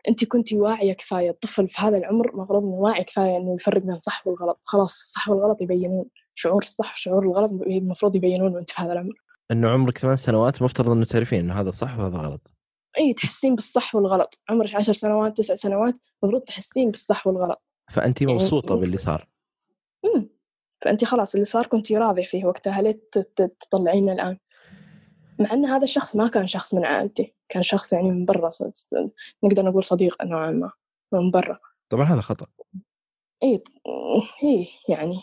أنت كنت واعية كفاية الطفل في هذا العمر المفروض إنه واعي كفاية إنه يفرق بين الصح والغلط. خلاص الصح والغلط يبينون. شعور الصح وشعور الغلط المفروض يبينون وأنت في هذا العمر. انه عمرك ثمان سنوات مفترض أنه تعرفين إنه هذا صح وهذا غلط. أي تحسين بالصح والغلط. عمرك عشر سنوات تسع سنوات المفروض تحسين بالصح والغلط. فانت يعني- مبسوطة باللي صار. مم. فأنت خلاص اللي صار كنت راضية فيه وقتها ليه ت- ت- تطلعينه الآن؟ مع أن هذا الشخص ما كان شخص من عائلتي كان شخص يعني من برا نقدر نقول صديق نوعا ما من برا. طبعا هذا خطأ. اي اي يعني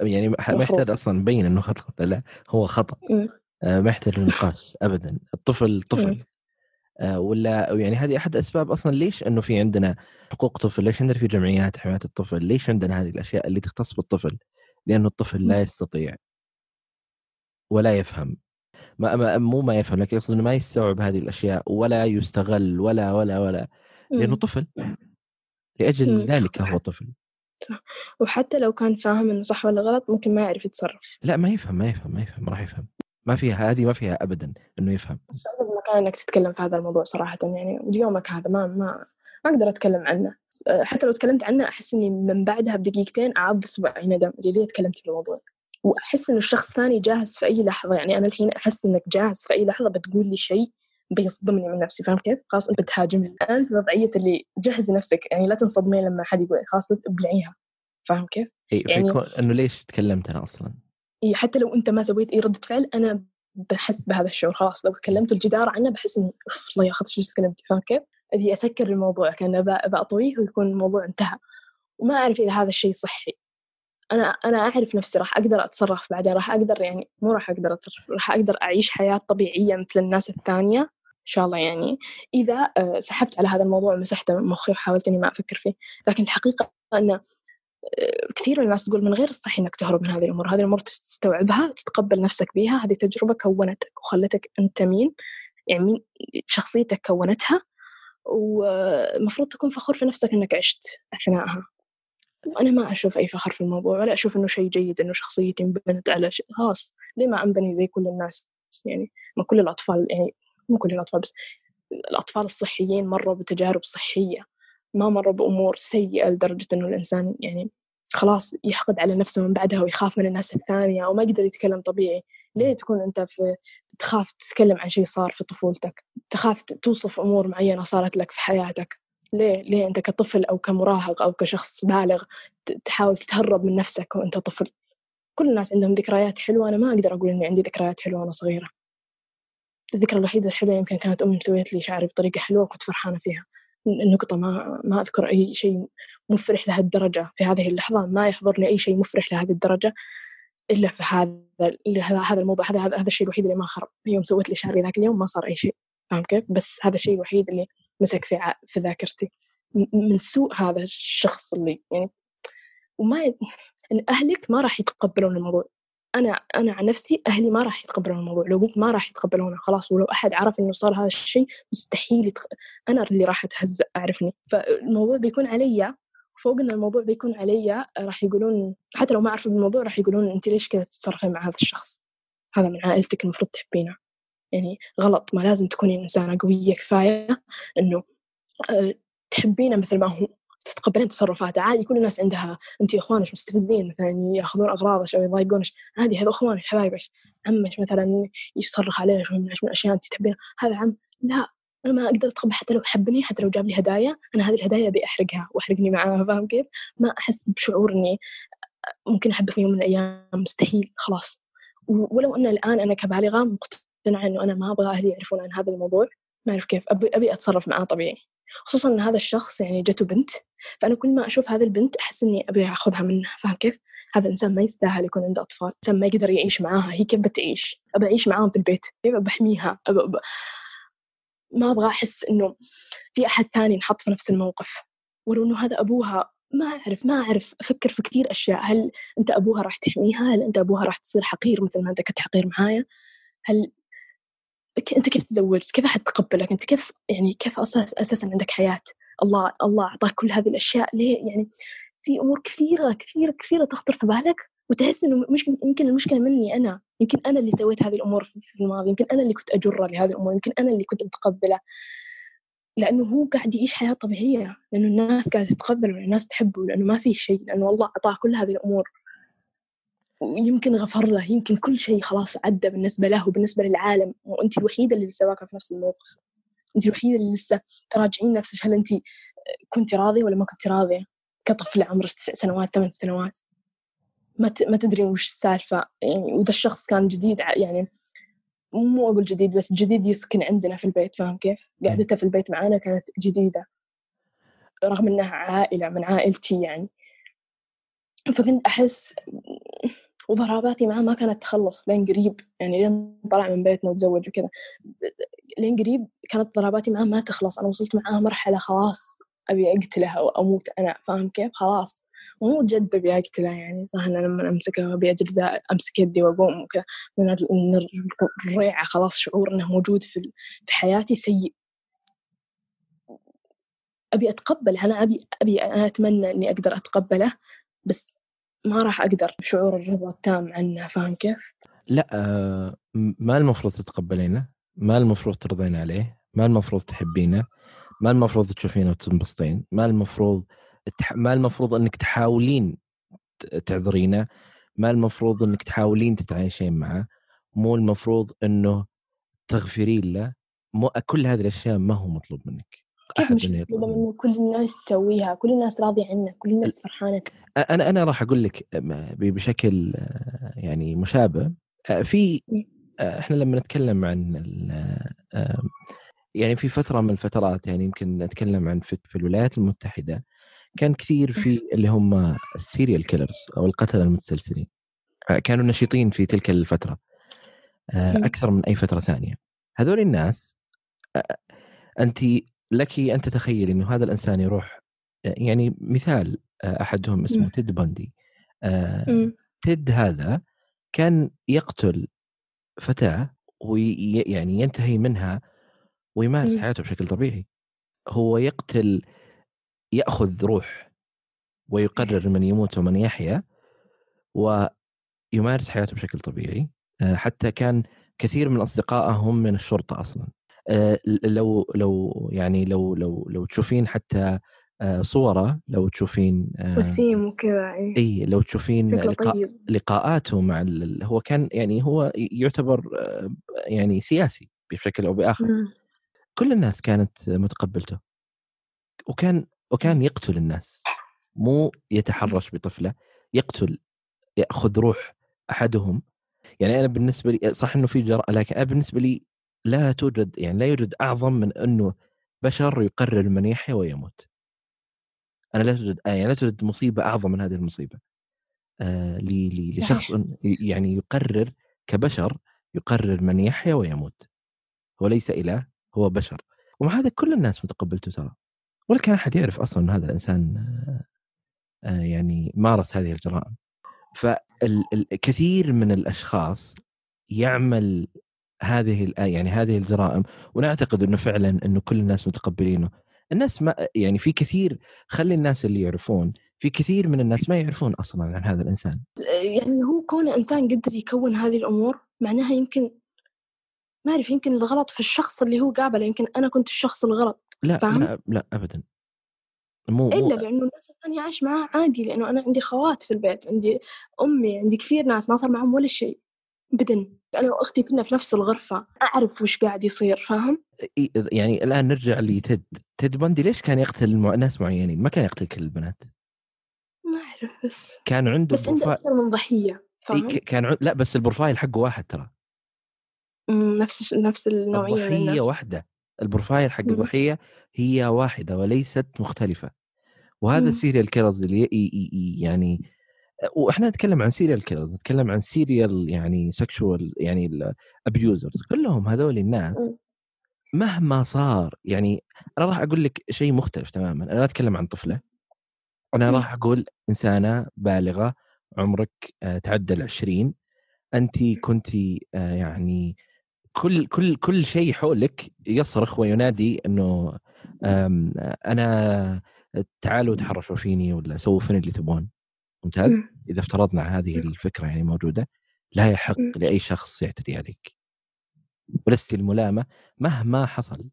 يعني ما. يحتاج أصلا نبين إنه خطأ لا, لا هو خطأ مم. آه، ما يحتاج نقاش ابدا الطفل طفل مم. آه، ولا يعني هذه أحد أسباب أصلا ليش إنه في عندنا حقوق طفل ليش عندنا في جمعيات حماية الطفل ليش عندنا هذه الأشياء اللي تختص بالطفل لأنه الطفل لا مم. يستطيع ولا يفهم ما, ما مو ما يفهم لكن يقصد إنه ما يستوعب هذه الأشياء ولا يستغل ولا ولا ولا لأنه. طفل لأجل. ذلك هو طفل وحتى لو كان فاهم إنه صح ولا غلط ممكن ما يعرف يتصرف. لا ما يفهم ما يفهم ما يفهم ما راح يفهم. ما فيها هذه ما فيها ابدا إنه يفهم. صعب المكان إنك تتكلم في هذا الموضوع صراحة يعني اليومك هذا ما ما ما أقدر أتكلم عنه. حتى لو تكلمت عنه أحس إني من بعدها بدقيقتين أعض اصبعي ندم ليه تكلمت في الموضوع. وأحس إنه الشخص الثاني جاهز في أي لحظة يعني أنا الحين أحس إنك جاهز في أي لحظة بتقول لي شيء بيصدمني من نفسي فاهم كيف؟ خلاص أنت بتهاجمني الآن في وضعية اللي جهزي نفسك يعني لا تنصدمين لما حد يقول خلاص ابلعيها فاهم كيف؟ إي يعني- إنه ليش تكلمت أنا أصلا إيه حتى لو أنت ما سويت أي ردة فعل أنا بحس بهذا الشعور خلاص لو كلمت الجدار عنه بحس اني أوف الله ياخذ شو تكلمت فاهم كيف؟ أبي أسكر الموضوع كأن أطويه ويكون الموضوع انتهى وما أعرف إذا هذا الشيء صحي أنا أنا أعرف نفسي راح أقدر أتصرف بعدين راح أقدر يعني مو راح أقدر أتصرف راح أقدر أعيش حياة طبيعية مثل الناس الثانية ان شاء الله يعني. إذا آه، سحبت على هذا الموضوع ومسحته من مخي وحاولت إني ما أفكر فيه. لكن الحقيقة إن آه، كثير من الناس تقول من غير الصحي إنك تهرب من هذه الأمور، هذه الأمور تستوعبها تتقبل نفسك بها، هذه تجربة كونتك وخلتك أنت مين، يعني مين شخصيتك كونتها. والمفروض تكون فخور في نفسك إنك عشت اثناءها. وأنا ما أشوف أي فخر في الموضوع ولا أشوف إنه شيء جيد إنه شخصيتي انبنت على شيء، خلاص ليه ما أنبني زي كل الناس؟ يعني ما كل الأطفال يعني مو كل الأطفال بس الأطفال الصحيين مروا بتجارب صحية ما مروا بأمور سيئة لدرجة إنه الإنسان يعني خلاص يحقد على نفسه من بعدها ويخاف من الناس الثانية أو ما يقدر يتكلم طبيعي. ليه تكون أنت في تخاف تتكلم عن شيء صار في طفولتك؟ تخاف توصف أمور معينة صارت لك في حياتك. ليه؟ ليه أنت كطفل أو كمراهق أو كشخص بالغ تحاول تتهرب من نفسك وأنت طفل؟ كل الناس عندهم ذكريات حلوة أنا ما أقدر أقول إني عندي ذكريات حلوة وأنا صغيرة. الذكرى الوحيدة الحلوة يمكن كانت أمي مسويت لي شعري بطريقة حلوة وكنت فرحانة فيها. النقطة ما ما أذكر أي شيء مفرح لهالدرجة في هذه اللحظة ما يحضرني أي شيء مفرح لهذه الدرجة إلا في هذا هذا الموضوع هذا هذا الشيء الوحيد اللي ما خرب. يوم سويت لي شعري ذاك اليوم ما صار أي شيء فاهم كيف؟ بس هذا الشيء الوحيد اللي مسك في في ذاكرتي. من سوء هذا الشخص اللي يعني وما أهلك ما راح يتقبلون الموضوع. أنا أنا عن نفسي أهلي ما راح يتقبلون الموضوع. لو قلت ما راح يتقبلونه خلاص ولو أحد عرف إنه صار هذا الشيء مستحيل يتق... أنا اللي راح أتهزأ أعرفني. فالموضوع بيكون علي فوق إن الموضوع بيكون علي راح يقولون حتى لو ما عرفوا بالموضوع راح يقولون أنت ليش كذا تتصرفين مع هذا الشخص؟ هذا من عائلتك المفروض تحبينه. يعني غلط. ما لازم تكوني إنسانة قوية كفاية إنه آه، تحبينه مثل ما هو. تتقبلين تصرفاته عادي كل الناس عندها انت إخوانك مستفزين مثلا يأخذون أغراضك أو يضايقونك. عادي هذا إخوانك حبايبك. عمك مثلا يصرخ عليك من الأشياء انت تحبينها. هذا عم لا أنا ما أقدر أتقبل حتى لو حبني حتى لو جاب لي هدايا أنا هذه الهدايا أبي أحرقها وأحرقني معاها فاهم كيف؟ ما أحس بشعور اني ممكن احبه في يوم من الأيام مستحيل خلاص. ولو أن الآن أنا كبالغة مقتنعة إنه أنا ما أبغى أهلي يعرفون عن هذا الموضوع ما أعرف كيف ابي أبي أتصرف معاه طبيعي. خصوصا إن هذا الشخص يعني جته بنت فأنا كل ما أشوف هذه البنت أحس إني أبي أخذها منه فاهم كيف؟ هذا الانسان ما يستاهل يكون عنده أطفال، الانسان ما يقدر يعيش معاها، هي كيف بتعيش؟ أبى أعيش معاهم في البيت، كيف بحميها؟ أبى أبى ما أبغى أحس إنه في أحد ثاني انحط في نفس الموقف ولو إنه هذا أبوها ما أعرف ما أعرف أفكر في كثير أشياء هل أنت أبوها راح تحميها؟ هل أنت أبوها راح تصير حقير مثل ما انت كنت حقير معايا؟ هل أنت كيف تزوجت؟ كيف أحد تقبلك؟ أنت كيف يعني كيف أساس أساسا عندك حياة؟ الله الله أعطاك كل هذه الأشياء. ليه؟ يعني في أمور كثيرة كثيرة كثيرة تخطر في بالك وتحس إنه مش يمكن المشكلة مني أنا. يمكن أنا اللي سويت هذه الأمور في الماضي. يمكن أنا اللي كنت أجرة لهذه الأمور. يمكن أنا اللي كنت متقبلة. لأنه هو قاعد يعيش حياة طبيعية. لأنه الناس قاعدة تتقبله الناس تحبه لأنه ما في شيء لأنه الله أعطاه كل هذه الأمور. ويمكن غفر له يمكن كل شيء خلاص عدى بالنسبة له وبالنسبة للعالم وأنت الوحيدة اللي لسه واقفة في نفس الموقف. أنت الوحيدة اللي لسه تراجعين نفسك هل أنت كنت راضية ولا ما كنت راضية؟ كطفلة عمرك تسع سنوات ثمان سنوات. ما ما تدري وش السالفة يعني وذا الشخص كان جديد يعني مو أقول جديد بس جديد يسكن عندنا في البيت فاهم كيف؟ قعدته في البيت معانا كانت جديدة. رغم إنها عائلة من عائلتي يعني. فكنت أحس وضرباتي معاه ما كانت تخلص لين قريب يعني لين طلع من بيتنا وتزوج وكذا. لين قريب كانت ضرباتي معاه ما تخلص أنا وصلت معاه مرحلة خلاص أبي أقتله أو أموت أنا فاهم كيف؟ خلاص. مو جد أبي أقتله يعني صح أنا لما أمسكه أبي أمسك يدي وأقوم وكذا. من الريعة خلاص شعور إنه موجود في حياتي سيء. أبي أتقبل أنا أبي أبي أنا أتمنى إني أقدر أتقبله بس ما راح أقدر بشعور الرضا التام عنه فاهم كيف؟ لا آه ما المفروض تتقبلينه ما المفروض ترضين عليه ما المفروض تحبينه ما المفروض تشوفينه وتنبسطين ما المفروض ما المفروض إنك تحاولين تعذرينه ما المفروض إنك تحاولين تتعايشين معه مو المفروض إنه تغفرين له مو كل هذه الأشياء ما هو مطلوب منك كيف مش انه كل الناس تسويها كل الناس راضية عنه كل الناس فرحانة. أنا أنا راح أقول لك بشكل يعني مشابه. في إحنا لما نتكلم عن يعني في فترة من الفترات يعني يمكن نتكلم عن في الولايات المتحدة كان كثير في *laughs* اللي هم ال serial killers أو القتلة المتسلسلين. كانوا نشيطين في تلك الفترة. أكثر من أي فترة ثانية. هذول الناس انت لك أن تتخيلي إنه هذا الإنسان يروح يعني مثال أحدهم اسمه تيد باندي تيد هذا كان يقتل فتاة ويعني ينتهي منها ويمارس حياته بشكل طبيعي. هو يقتل يأخذ روح ويقرر من يموت ومن يحيا ويمارس حياته بشكل طبيعي. حتى كان كثير من اصدقائهم من الشرطة أصلا. لو لو يعني لو لو لو تشوفين حتى آه، صورة لو تشوفين آه، وسيم وكذا اي إي لو تشوفين لقاء طيب. لقاءاته مع هو كان يعني هو يعتبر آه، يعني سياسي بشكل أو بآخر. مم. كل الناس كانت متقبلته. وكان وكان يقتل الناس. مو يتحرش بطفله يقتل يأخذ روح أحدهم. يعني أنا بالنسبة لي صح إنه في جرأة لكن أنا بالنسبة لي لا توجد يعني لا يوجد أعظم من أنه بشر يقرر من يحيا ويموت. أنا لا توجد آه يعني لا توجد مصيبة أعظم من هذه المصيبة. آه ل- ل- لشخص يعني يقرر كبشر يقرر من يحيا ويموت. هو ليس إله هو بشر. ومع هذا كل الناس متقبلته ترى. ولا كان أحد يعرف أصلا أن هذا الإنسان آه، آه، يعني مارس هذه الجرائم. فالكثير من الأشخاص يعمل هذه يعني هذه الجرائم ونعتقد إنه فعلا إنه كل الناس متقبلينه. الناس ما يعني في كثير خلي الناس اللي يعرفون في كثير من الناس ما يعرفون أصلا عن هذا الإنسان. يعني هو كونه إنسان قدر يكون هذه الأمور معناها يمكن ما أعرف يمكن الغلط في الشخص اللي هو قابله يمكن أنا كنت الشخص الغلط لا فاهم؟ لا, لا ابدا. مو, إلا مو لأنه الناس الثانية عايش معاه عادي لأنه أنا عندي خوات في البيت عندي أمي عندي كثير ناس ما صار معهم ولا شيء ابدا. أنا وأختي كنا في نفس الغرفة أعرف وش قاعد يصير فاهم؟ يعني الآن نرجع لتيد تيد بندي ليش كان يقتل مع- ناس معينين؟ ما كان يقتل كل البنات. ما أعرف بس كان عنده بس عنده أكثر من ضحية إي، فاهم؟ كان عن... لا بس ال profile حقه واحد ترى. نفس نفس الضحية الناس. واحدة. ال profile حق مم. الضحية هي واحدة وليست مختلفة. وهذا. ال serial killers اللي يعني وإحنا نتكلم عن serial killers نتكلم عن serial يعني sexual يعني الابيوزرز كلهم هذول الناس مم. مهما صار يعني أنا راح أقول لك شيء مختلف تماما. أنا لا أتكلم عن طفلة. أنا مم. راح أقول إنسانة بالغة عمرك آه، تعدى العشرين أنت كنت يعني كل كل كل شيء حولك يصرخ وينادي إنه أنا تعالوا تحرشوا فيني ولا سووا فيني اللي تبغون ممتاز. مم. إذا افترضنا هذه الفكرة يعني موجودة لا يحق مم. لأي شخص يعتدي عليك. ولست الملامة مهما حصل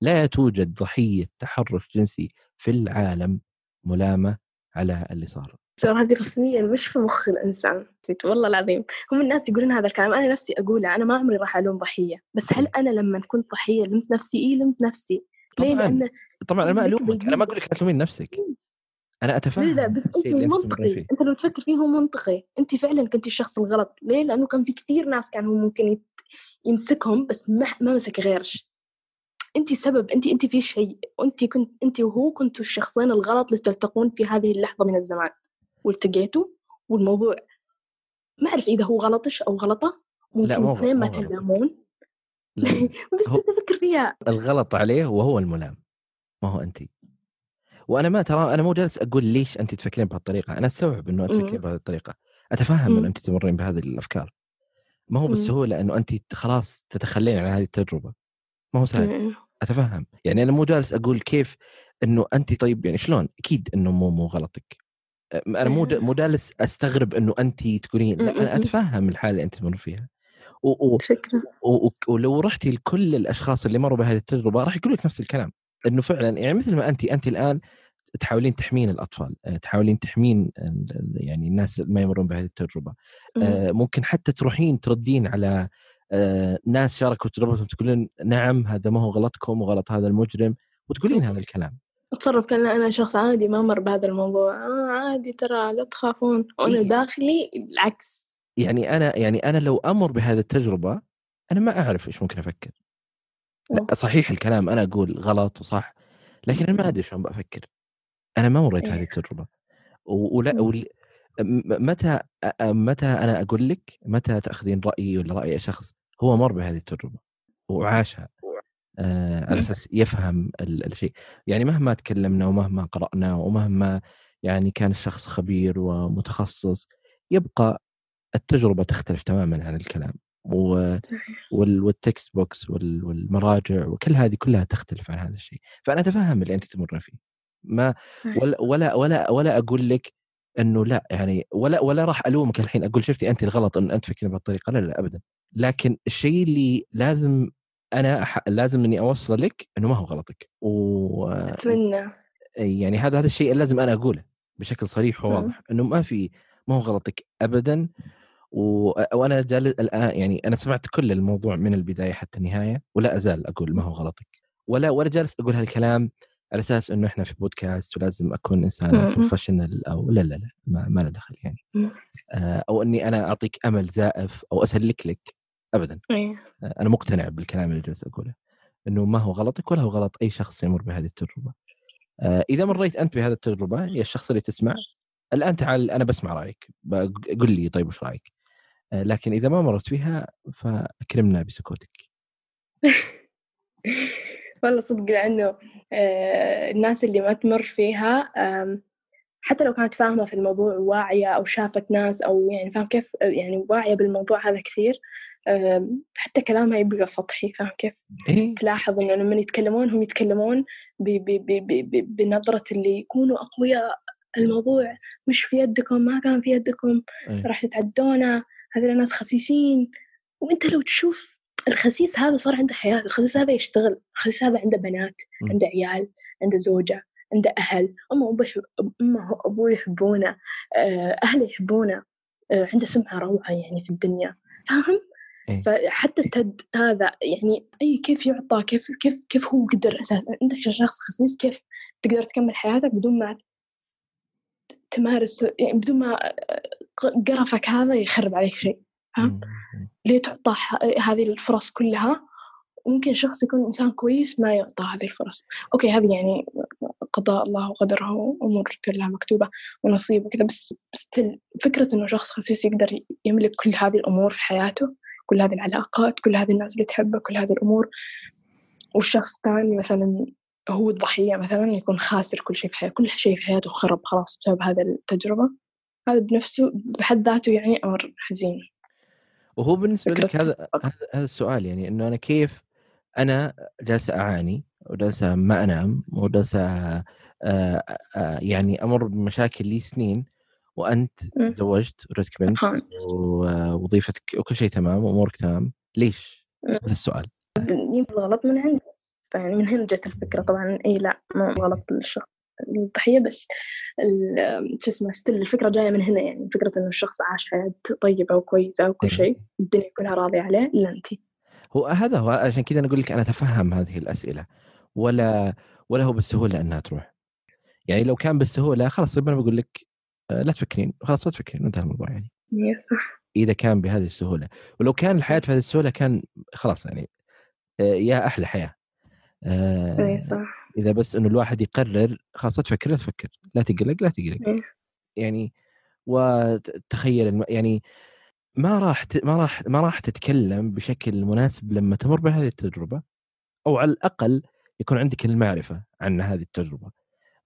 لا توجد ضحية تحرش جنسي في العالم ملامة على اللي صار ترى هذه رسميا مش في مخ الإنسان. والله العظيم. هم الناس يقولون هذا الكلام. أنا نفسي أقوله أنا ما عمري راح ألوم ضحية. بس هل أنا لما كنت ضحية لمت نفسي؟ اي لمت نفسي. ليه؟ طبعاً. لأن طبعا أنا ما ألومك. أنا ما أقول لك لا تلومين نفسك. أنا اتفهم لا؟ لا بس أنت منطقي. أنت لو تفكر فيه هو منطقي. أنت فعلا كنت الشخص الغلط. ليه؟ لأنه كان في كثير ناس كان هو ممكن يمسكهم بس ما ما مسك غيرش. أنت سبب أنت أنت في شيء. وانت كنت أنت وهو كنتوا الشخصين الغلط اللي تلتقون في هذه اللحظة من الزمان. والتقيتوا والموضوع. ما أعرف إذا هو غلطش أو غلطة. ممكن اثنين ما. تلامون. لا. *laughs* بس أنت فكر فيها. الغلط عليه وهو الملام. ما هو انت وأنا ما ترى أنا مو جالس أقول ليش انت تفكرين بهالطريقة أنا أستوعب إنه انت. تفكرين بهذه الطريقة أتفهم مم. ان انت تمرين بهذه الأفكار. ما هو. بالسهوله انه انت خلاص تتخلين عن هذه التجربة. ما هو سهل. أتفهم. يعني أنا مو جالس أقول كيف إنه انت طيب يعني شلون؟ أكيد إنه مو مو غلطك. أنا مو مو جالس أستغرب إنه انت تقولين لا أنا. أتفهم الحالة اللي انت تمر فيها. و- و- و- ولو رحتي لكل الأشخاص اللي مروا بهذه التجربة راح يقول لك نفس الكلام. إنه فعلا يعني مثل ما انت انت الآن تحاولين تحمين الأطفال آه، تحاولين تحمين يعني الناس ما يمرون بهذه التجربة. آه، ممكن حتى تروحين تردين على آه، ناس شاركوا تجربتهم تقولين نعم هذا ما هو غلطكم وغلط هذا المجرم وتقولين هذا الكلام. أتصرف كأن أنا شخص عادي ما مر بهذا الموضوع. آه عادي ترى لا تخافون وأنا. داخلي العكس يعني أنا يعني أنا لو أمر بهذه التجربة أنا ما أعرف إيش ممكن أفكر. لا صحيح الكلام أنا أقول غلط وصح لكن أنا ما أدري شلون بفكر أنا ما مريت إيه. هذه التجربة ولا مم. ول... م- متى متى أنا أقول لك متى تأخذين رأيي ولا رأي شخص هو مر بهذه التجربة وعاشها آه على أساس يفهم ال- الشيء يعني مهما تكلمنا ومهما قرأنا ومهما يعني كان الشخص خبير ومتخصص يبقى التجربة تختلف تماما عن الكلام. وال textbooks وال... والمراجع وكل هذه كلها تختلف عن هذا الشيء فأنا أتفهم اللي أنت تمر فيه ما ولا ولا ولا, ولا أقول لك إنه لا يعني ولا ولا راح ألومك الحين أقول شفتي انت الغلط إن أنت تفكرين بهالطريقه لا لا ابدا. لكن الشيء اللي لازم أنا أح... لازم إني أوصله لك إنه ما هو غلطك. و... أتمنى. يعني هذا هذا الشيء اللي لازم أنا أقوله بشكل صريح وواضح إنه ما في ما هو غلطك ابدا. و... وأنا جالس الآن يعني أنا سمعت كل الموضوع من البداية حتى النهاية ولا أزال أقول ما هو غلطك. ولا ولا جالس أقول هالكلام على أساس إنه إحنا في بودكاست ولازم أكون انسان بروفيشنال أو لا لا لا ما, ما له دخل يعني. آه، أو إني أنا أعطيك أمل زائف أو أسلك لك ابدا. إيه. آه، أنا مقتنع بالكلام اللي جالس أقوله إنه ما هو غلطك ولا هو غلط أي شخص يمر بهذه التجربة. آه، إذا مريت أنت بهذه التجربة يا الشخص اللي تسمع الآن تعال أنا بسمع رأيك قل لي طيب وش رأيك؟ لكن إذا ما مرت فيها فأكرمنا بسكوتك. *laughs* والله صدق لأنه آه، الناس اللي ما تمر فيها حتى لو كانت فاهمة في الموضوع واعية أو شافت ناس أو يعني فاهم كيف يعني واعية بالموضوع هذا كثير حتى كلامها يبقى سطحي فاهم كيف؟ إيه؟ تلاحظ إنه لما يتكلمون هم يتكلمون بنظرة اللي يكونوا أقوياء الموضوع مش في يدكم ما كان في يدكم إيه؟ راح تتعدونا هذول الناس خسيسين وإنت لو تشوف الخسيس هذا صار عنده حياة الخسيس هذا يشتغل الخسيس هذا عنده بنات م. عنده عيال عنده زوجة عنده أهل أمه وأبوه أمه وأبوه يحبونه آه، أهله يحبونه آه، عنده سمعة روعة يعني في الدنيا فاهم؟ إيه. فحتى التد هذا يعني أي كيف يعطى كيف كيف كيف هو قدر أساسا عندك شخص خسيس كيف تقدر تكمل حياتك بدون ما تمارس يعني بدون ما آه، قرفك هذا يخرب عليك شيء فاهم؟ ليه تعطى هذه الفرص كلها. ممكن شخص يكون إنسان كويس ما يعطى هذه الفرص. أوكي هذه يعني قضاء الله وقدره وأمور كلها مكتوبة ونصيب وكذا بس بس فكرة إنه شخص خسيس يقدر يملك كل هذه الأمور في حياته كل هذه العلاقات كل هذه الناس اللي تحبه كل هذه الأمور. والشخص الثاني مثلا هو الضحية مثلا يكون خاسر كل شيء في حياته كل شيء في حياته خرب خلاص بسبب هذه التجربة. هذا بنفسه بحد ذاته يعني أمر حزين. وهو بالنسبة لك هذا هذا السؤال يعني إنه أنا كيف أنا جالسه أعاني وجالسه ما أنام وجالسه آه، آه، يعني أمر بمشاكل لي سنين وأنت تزوجت وجدك بنت ووظيفتك وكل شيء تمام وأمورك تمام ليش؟ هذا السؤال. يمكن غلط من عندي يعني من هنا جت الفكرة طبعا إي لا مو غلط للشخص الضحية بس شو اسمه ستيل الفكرة جاية من هنا يعني فكرة إنه الشخص عاش حياة طيبة وكويسة وكل. شيء الدنيا كلها راضية عليه إلا انت. هو هذا هو عشان كذا أنا أقول لك أنا أتفهم هذه الأسئلة. ولا ولا هو بالسهولة إنها تروح. يعني لو كان بالسهولة خلاص طيب أنا بقول لك آه، لا تفكرين خلاص ما تفكرين انتهى الموضوع يعني. صح. إذا كان بهذه السهولة. ولو كان الحياة بهذه السهولة كان خلاص يعني آه، يا أحلى حياة. آه صح. إذا بس إنه الواحد يقرر خلاص تفكر لا تفكر لا تقلق لا تقلق. إيه. يعني وتخيل يعني ما راح ما راح ما راح تتكلم بشكل مناسب لما تمر بهذه التجربة أو على الأقل يكون عندك المعرفة عن هذه التجربة.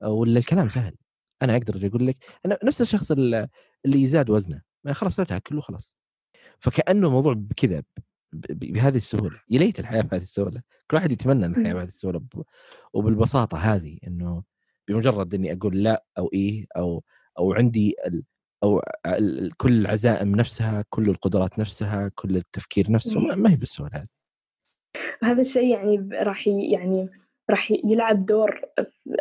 ولا الكلام سهل. أنا أقدر أجي أقول لك أنا نفس الشخص اللي يزاد وزنه. خلاص لا تاكل وخلاص. فكأنه الموضوع بكذا. بهذه السهولة يا ليت الحياة بهذه السهولة. كل واحد يتمنى إن الحياة بهذه السهولة وبالبساطة هذه إنه بمجرد إني أقول لا أو إيه أو أو عندي ال أو ال كل العزائم نفسها كل القدرات نفسها كل التفكير نفسه ما هي بالسهولة هذه. هذا الشيء يعني راح يعني راح يلعب دور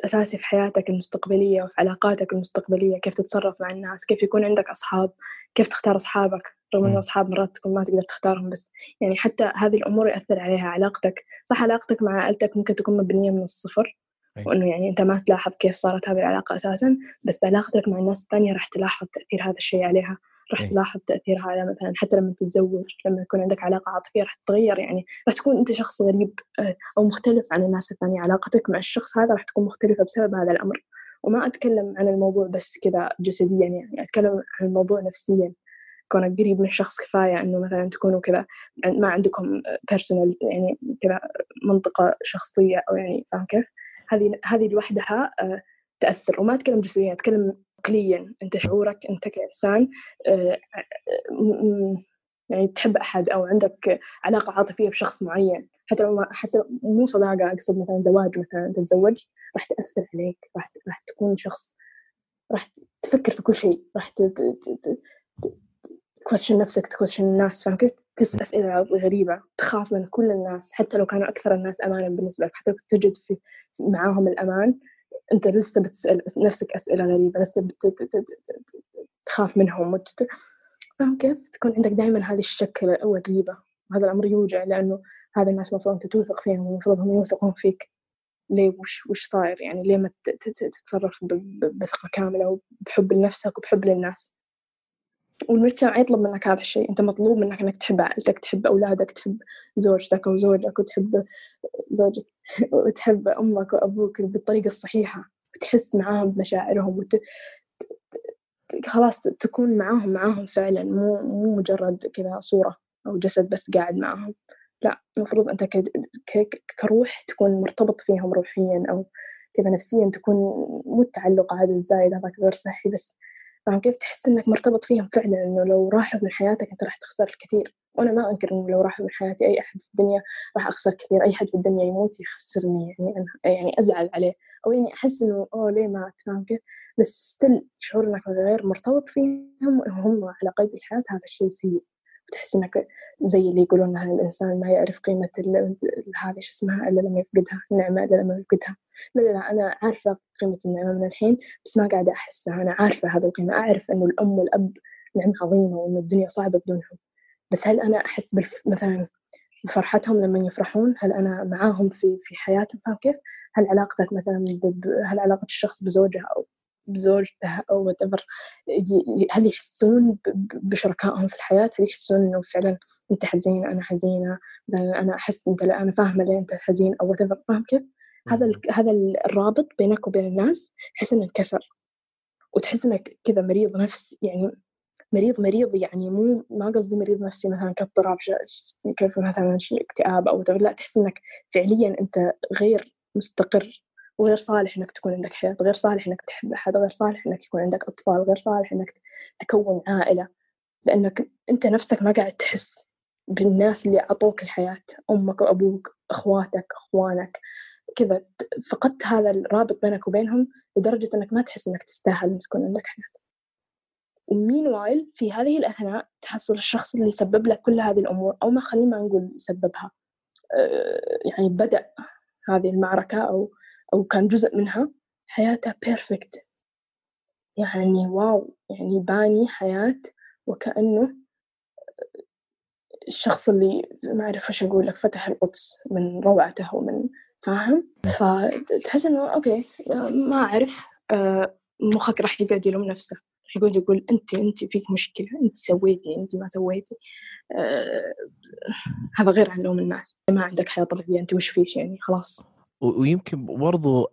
أساسي في حياتك المستقبلية وفي علاقاتك المستقبلية. كيف تتصرف مع الناس؟ كيف يكون عندك أصحاب؟ كيف تختار أصحابك؟ رغم أنه أصحاب مرات تكون ما تقدر تختارهم بس يعني حتى هذه الأمور يأثر عليها. علاقتك صح علاقتك مع عائلتك ممكن تكون مبنية من الصفر وإنه يعني أنت ما تلاحظ كيف صارت هذه العلاقة أساسا بس علاقتك مع الناس الثانية راح تلاحظ تأثير هذا الشيء عليها. راح أي. تلاحظ تأثيرها على مثلا حتى لما تتزوج لما يكون عندك علاقة عاطفية راح تتغير يعني راح تكون أنت شخص غريب آه، أو مختلف عن الناس الثانية علاقتك مع الشخص هذا راح تكون مختلفة بسبب هذا الأمر وما أتكلم عن الموضوع بس كذا جسديا يعني أتكلم عن الموضوع نفسيا كونك قريب من شخص كفاية إنه مثلا تكونوا كذا ما عندكم بيرسونال يعني كذا منطقة شخصية أو يعني فاهم كيف؟ هذه هذه لوحدها آه، تأثر وما أتكلم جسديا أتكلم عقليا أنت شعورك أنت كإنسان آه، يعني تحب أحد أو عندك علاقة عاطفية بشخص معين حتى لو ما حتى مو صداقة أقصد مثلا زواج مثلا تتزوج راح تأثر عليك راح راح تكون شخص راح تفكر في كل شيء راح تكوشن نفسك تكوشن الناس فاهم كيف؟ تسأل أسئلة غريبة تخاف من كل الناس حتى لو كانوا أكثر الناس أمانا بالنسبة لك حتى لو تجد في معاهم الأمان أنت لسه بتسأل نفسك أسئلة غريبة لسه بتخاف منهم وتت... فاهم كيف؟ تكون عندك دائما هذه الشك والريبة وهذا الأمر يوجع لأنه هذا الناس المفروض أنت توثق فيهم والمفروض هم يوثقون فيك. ليه؟ وش وش صاير؟ يعني ليه ما تتصرف بثقة كاملة وبحب لنفسك وبحب للناس؟ والمجتمع يطلب منك هذا الشيء أنت مطلوب منك أنك تحب عائلتك تحب أولادك تحب زوجتك أو زوجك وتحب زوجك. وتحب أمك وأبوك بالطريقة الصحيحة وتحس معاهم بمشاعرهم وت... خلاص تكون معاهم معاهم فعلا مو مو مجرد كذا صورة أو جسد بس قاعد معاهم. لا المفروض أنت كروح تكون مرتبط فيهم روحيا أو كذا نفسيا تكون مو التعلق هذا الزايد هذاك غير صحي بس. فاهم كيف؟ تحس إنك مرتبط فيهم فعلا إنه لو راحوا من حياتك أنت راح تخسر الكثير. وأنا ما أنكر إنه لو راحوا من حياتي أي أحد في الدنيا راح أخسر كثير أي حد في الدنيا يموت يخسرني يعني أنا يعني أزعل عليه أو يعني أحس إنه أوه ليه مات فاهم كيف بس ستيل شعور إنك غير مرتبط فيهم وهم على قيد الحياة هذا الشيء سيء. وتحس إنك زي اللي يقولون أن الإنسان ما يعرف قيمة هذه شو اسمها إلا لما يفقدها النعمة إلا لما يفقدها. لا لا لا أنا عارفة قيمة النعمة من الحين بس ما قاعدة أحسها أنا عارفة هذه القيمة أعرف إنه الأم والأب نعمة عظيمة وإنه الدنيا صعبة بدونهم. بس هل أنا أحس بالف... مثلا بفرحتهم لما يفرحون؟ هل أنا معاهم في في حياتهم؟ فاهم كيف؟ هل علاقتك مثلا ب... هل علاقة الشخص بزوجها أو بزوجته أو whatever هل يحسون بشركائهم في الحياة؟ هل يحسون إنه فعلا أنت حزين أنا حزينة مثلا أنا أحس أنت لا أنا فاهمة ليه أنت حزين أو whatever فاهم كيف؟ هذا هذا الرابط بينك وبين الناس تحس إنه انكسر. وتحس إنك كذا مريض نفس يعني مريض مريض يعني مو ما قصدي مريض نفسي مثلا كاضطراب كيف مثلا اكتئاب أو لا تحس إنك فعليا أنت غير مستقر وغير صالح إنك تكون عندك حياة غير صالح إنك تحب أحد غير صالح إنك يكون عندك أطفال غير صالح إنك تكون عائلة. لأنك أنت نفسك ما قاعد تحس بالناس اللي أعطوك الحياة أمك وابوك أخواتك أخوانك. كذا فقدت هذا الرابط بينك وبينهم لدرجة إنك ما تحس إنك تستاهل تكون عندك حياة. ومين وايل في هذه الأثناء تحصل الشخص اللي سبب لك كل هذه الأمور أو ما خلينا نقول سببها. آه، يعني بدأ هذه المعركة أو أو كان جزء منها حياته perfect يعني wow يعني باني حياة وكأنه الشخص اللي ما أعرف وش أقول لك فتح القدس من روعته ومن فاهم. فتحس إنه okay ما أعرف آه، مخك راح يقعد يلوم نفسه. يقول يقول أنت أنت فيك مشكلة أنت سويتي أنت ما سويتي. آه هذا غير عن لوم الناس. ما عندك حياة طبيعية أنت وش فيش يعني؟ خلاص. ويمكن برضو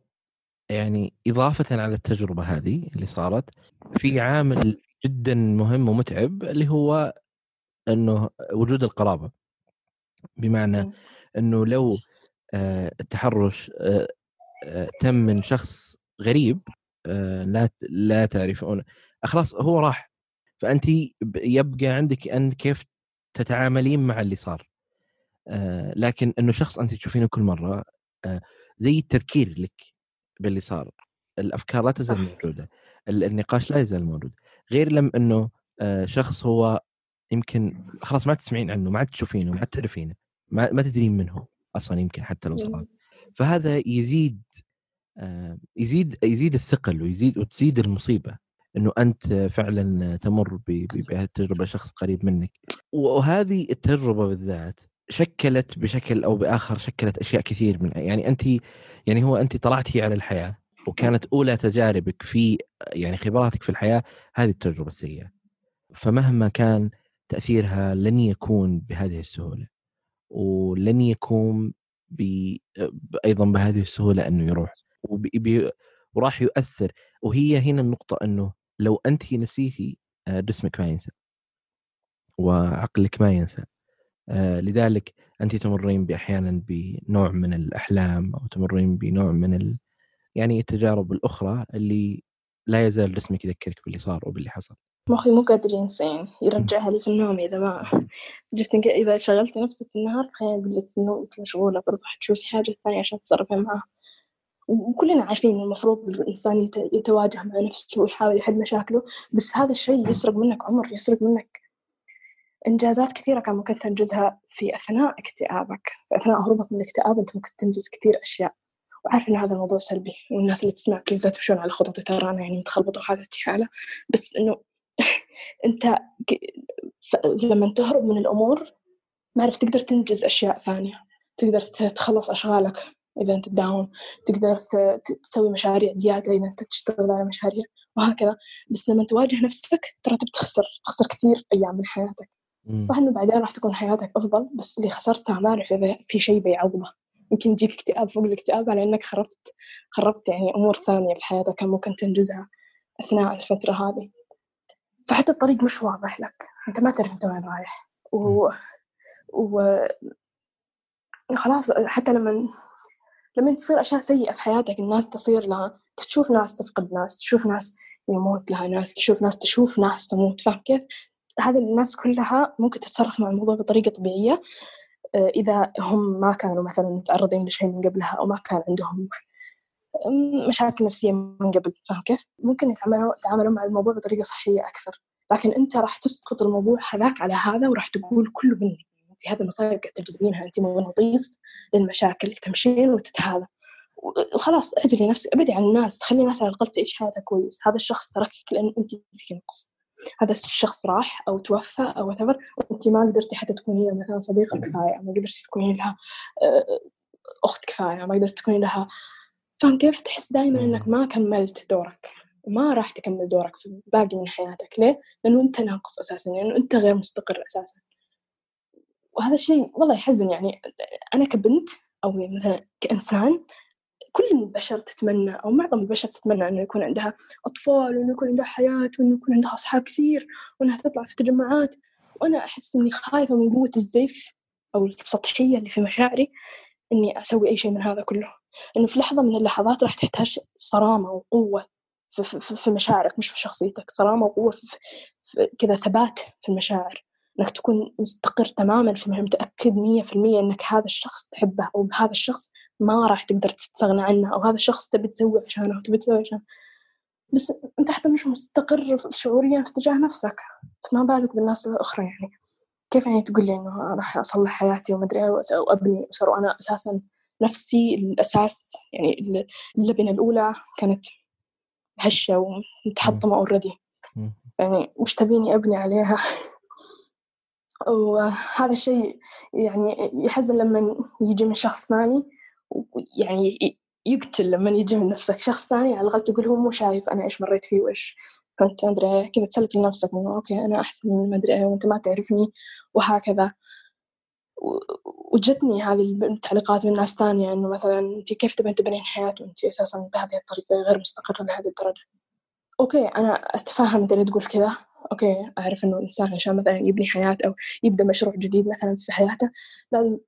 يعني إضافة على التجربة هذه اللي صارت في عامل جدا مهم ومتعب اللي هو أنه وجود القرابة. بمعنى أنه لو آه، التحرش آه، آه، تم من شخص غريب لا لا تعرفون. خلاص هو راح. فانت يبقى عندك أن كيف تتعاملين مع اللي صار. آه لكن إنه شخص انت تشوفينه كل مرة آه زي التذكير لك باللي صار. الأفكار لا تزال موجودة. النقاش لا يزال موجود. غير لم إنه آه شخص هو يمكن خلاص ما تسمعين عنه ما عاد تشوفينه ما عاد تعرفينه ما, ما تدرين منه أصلا يمكن حتى لو صار. فهذا يزيد يزيد يزيد الثقل ويزيد وتزيد المصيبة. إنه أنت فعلا تمر بهذه التجربه شخص قريب منك. وهذه التجربة بالذات شكلت بشكل أو بآخر شكلت أشياء كثير من يعني أنت يعني هو أنت طلعتي على الحياة وكانت أولى تجاربك في يعني خبراتك في الحياة هذه التجربة السيئة. فمهما كان تأثيرها لن يكون بهذه السهولة. ولن يكون أيضا بهذه السهولة أنه يروح. وراح يؤثر. وهي هنا النقطة إنه لو انت نسيتي آه، جسمك ما ينسى. وعقلك ما ينسى. آه، لذلك انت تمرين باحيانا بنوع من الأحلام أو تمرين بنوع من ال... يعني التجارب الأخرى اللي لا يزال جسمك يذكرك باللي صار وباللي حصل. مخي مو قادر ينسى يعني يرجعها لي في النوم إذا ما *laughs* جست إذا شغلت نفسك في النهار خليني أقول لك إنه أنت مشغولة برضه حتشوفي حاجة ثانية عشان تتصرفي معاها وكلنا عارفين المفروض الإنسان يتواجه مع نفسه ويحاول يحل مشاكله بس هذا الشيء يسرق منك عمر يسرق منك إنجازات كثيرة. كان ممكن تنجزها في أثناء اكتئابك في أثناء هروبك من الاكتئاب أنت ممكن تنجز كثير أشياء. وعارفة إن هذا الموضوع سلبي والناس اللي تسمع بليز لا تمشون على خططي ترى أنا يعني متخلبطة وحالة حالة بس إنه *laughs* أنت. لما تهرب من الأمور ما عرفت تقدر تنجز أشياء ثانية تقدر تخلص أشغالك. إذا أنت تداوم تقدر تسوي مشاريع زيادة إذا أنت تشتغل على مشاريع وهكذا. بس لما تواجه نفسك ترى تخسر تخسر كثير أيام من حياتك. صح إنه بعدين راح تكون حياتك أفضل بس اللي خسرتها ما أعرف إذا في شيء بيعوضه. يمكن يجيك اكتئاب فوق الاكتئاب على إنك خربت خربت يعني أمور ثانية في حياتك كان ممكن تنجزها أثناء الفترة هذه. فحتى الطريق مش واضح لك. أنت ما تعرف أنت وين رايح. و... و خلاص حتى لما لما تصير أشياء سيئة في حياتك الناس تصير لها تشوف ناس تفقد ناس تشوف ناس يموت لها ناس تشوف ناس تشوف ناس تموت. فاهم كيف؟ هذه الناس كلها ممكن تتصرف مع الموضوع بطريقة طبيعية. آه، إذا هم ما كانوا مثلا متعرضين لشيء من قبلها أو ما كان عندهم مشاكل نفسية من قبل. فاهم كيف؟ ممكن يتعاملوا يتعاملوا مع الموضوع بطريقة صحية أكثر. لكن أنت راح تسقط الموضوع هذاك على هذا وراح تقول كله مني. أنت هذه المصايب قاعد تجذبينها أنت مغناطيس للمشاكل تمشين وتتهذا وخلاص أعزلي نفسك أبعدي عن الناس تخلي الناس على الأقل تعيش حياتها كويس. هذا الشخص تركك لأن انت فيك نقص. هذا الشخص راح أو توفى أو وات وانت ما قدرتي حتى تكوني مثلا صديقة كفاية ما قدرتي تكوني لها آه، أخت كفاية ما قدرتي تكوني لها. فاهم كيف؟ تحس دائما إنك ما كملت دورك. وما راح تكمل دورك في باقي من حياتك. ليه؟ لأنه أنت ناقص أساسا لأنه يعني أنت غير مستقر أساسا. وهذا الشيء والله يحزن يعني أنا كبنت أو مثلا كإنسان كل البشر تتمنى أو معظم البشر تتمنى إنه يكون عندها أطفال وإنه يكون عندها حياة وإنه يكون عندها أصحاب كثير وإنها تطلع في تجمعات وأنا أحس إني خايفة من قوة الزيف أو السطحية اللي في مشاعري إني أسوي أي شيء من هذا كله. إنه في لحظة من اللحظات راح تحتاج صرامة وقوة في, في, في مشاعرك مش في شخصيتك صرامة وقوة في, في كذا ثبات في المشاعر. إنك تكون مستقر تماما في متأكد مية في المية إنك هذا الشخص تحبه أو هذا الشخص ما راح تقدر تستغنى عنه أو هذا الشخص تبي تسوي عشانه وتبي تسوي عشانه. بس أنت حتى مش مستقر شعوريا في تجاه نفسك. فما بالك بالناس الأخرى يعني. كيف يعني تقول لي إنه راح أصلح حياتي وما أدري وأبني أسرة وأنا أساسا نفسي الأساس يعني اللبنة الأولى كانت هشة ومتحطمة already يعني وش تبيني أبني عليها؟ وهذا الشيء يعني يحزن لما يجي من شخص ثاني يعني يقتل لما يجي من نفسك شخص ثاني على الأقل تقول هو مو شايف أنا إيش مريت فيه وإيش. كنت أدري كذا تسلك لنفسك إنه okay أنا أحسن من ما أدري وأنت ما تعرفني وهكذا. وجتني هذه التعليقات من ناس ثانية إنه مثلا أنت كيف تبين تبنين حياة وأنت أساسا بهذه الطريقة غير مستقرة لهذه الدرجة. okay أنا أتفهم أنت تقول كذا. okay أعرف إنه الإنسان عشان مثلا يبني حياة أو يبدأ مشروع جديد مثلا في حياته لازم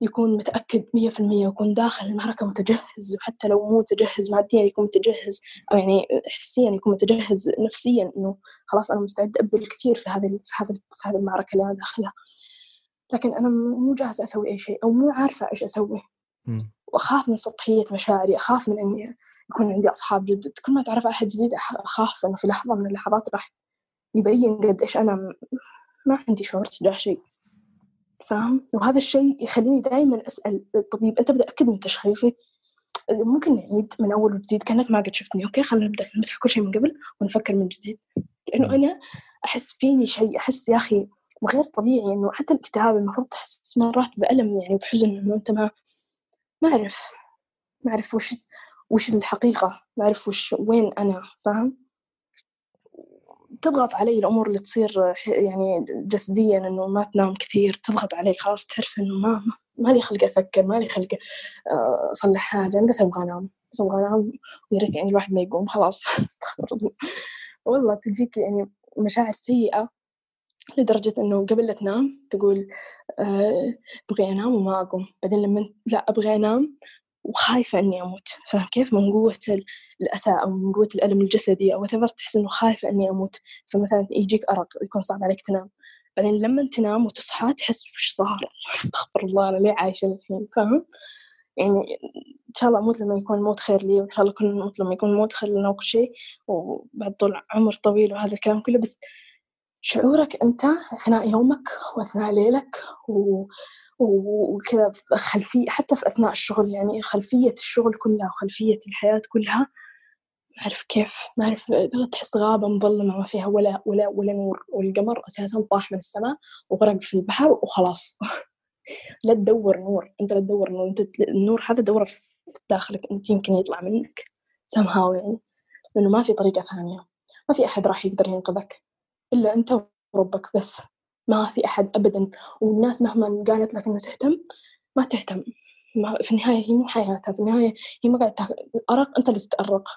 يكون متأكد مية في المية ويكون داخل المعركة متجهز وحتى لو مو متجهز ماديا يكون متجهز أو يعني حسيا يكون متجهز نفسيا إنه خلاص أنا مستعد أبذل كثير في هذه في هذه في هذه المعركة اللي أنا داخلها. لكن أنا مو جاهزة أسوي أي شيء أو مو عارفة إيش أسوي. وأخاف من سطحية مشاعري أخاف من إني يكون عندي أصحاب جدد. كل ما أتعرف على أحد جديد أخاف إنه في لحظة من اللحظات راح يبين قد إيش أنا ما عندي شعور تجاه شيء. فاهم؟ وهذا الشيء يخليني دائما أسأل الطبيب أنت متأكد من تشخيصي؟ ممكن نعيد من أول وجديد؟ كأنك ما قد شفتني. أوكي خلينا نبدأ. نمسح كل شيء من قبل ونفكر من جديد. لأنه أنا أحس فيني شيء أحس يا أخي غير طبيعي إنه حتى الكتاب المفروض تحس مرات بألم يعني وبحزن إنه أنت ما ما أعرف ما أعرف وش وش الحقيقة ما أعرف وش وين أنا. فاهم؟ تضغط علي الأمور اللي تصير يعني جسديا إنه ما تنام كثير تضغط علي خلاص تعرف إنه ما ما لي خلق أفكر ما لي خلق آه، أصلح حاجة أنا بس أبغى أنام بس أبغى أنام ويا ريت يعني الواحد ما يقوم خلاص. *laughs* استغفر الله. والله تجيك يعني مشاعر سيئة لدرجة إنه قبل لا تنام تقول أه أبغى أنام وما أقوم. بعدين لما لا أبغى أنام وخايفة إني أموت فاهم كيف؟ من قوة الأسى أو من قوة الألم الجسدي أو whatever تحس إنه خايفة إني أموت. فمثلا يجيك أرق يكون صعب عليك تنام. بعدين لما تنام وتصحى تحس وش صار؟ *laughs* أستغفر الله أنا ليه عايشة الحين؟ فاهم؟ يعني إن شاء الله أموت لما يكون الموت خير لي وإن شاء الله كل نموت لما يكون الموت خير لنا وكل شيء. وبعد طول عمر طويل وهذا الكلام كله بس شعورك أنت أثناء يومك وأثناء ليلك و... وكذا خلفية حتى في أثناء الشغل يعني خلفية الشغل كلها وخلفية الحياة كلها ما أعرف كيف ما أعرف تحس غابة مظلمة ما فيها ولا ولا ولا نور والقمر أساسا طاح من السماء وغرق في البحر وخلاص. *laughs* لا تدور نور أنت لا تدور نور أنت النور هذا دوره في داخلك أنت يمكن يطلع منك somehow يعني لأنه ما في طريقة ثانية ما في أحد راح يقدر ينقذك إلا أنت وربك بس. ما في أحد أبدا. والناس مهما قالت لك إنه تهتم ما تهتم. ما في النهاية هي مو حياتها. في النهاية هي ما قاعدة الأرق أنت اللي تتأرق.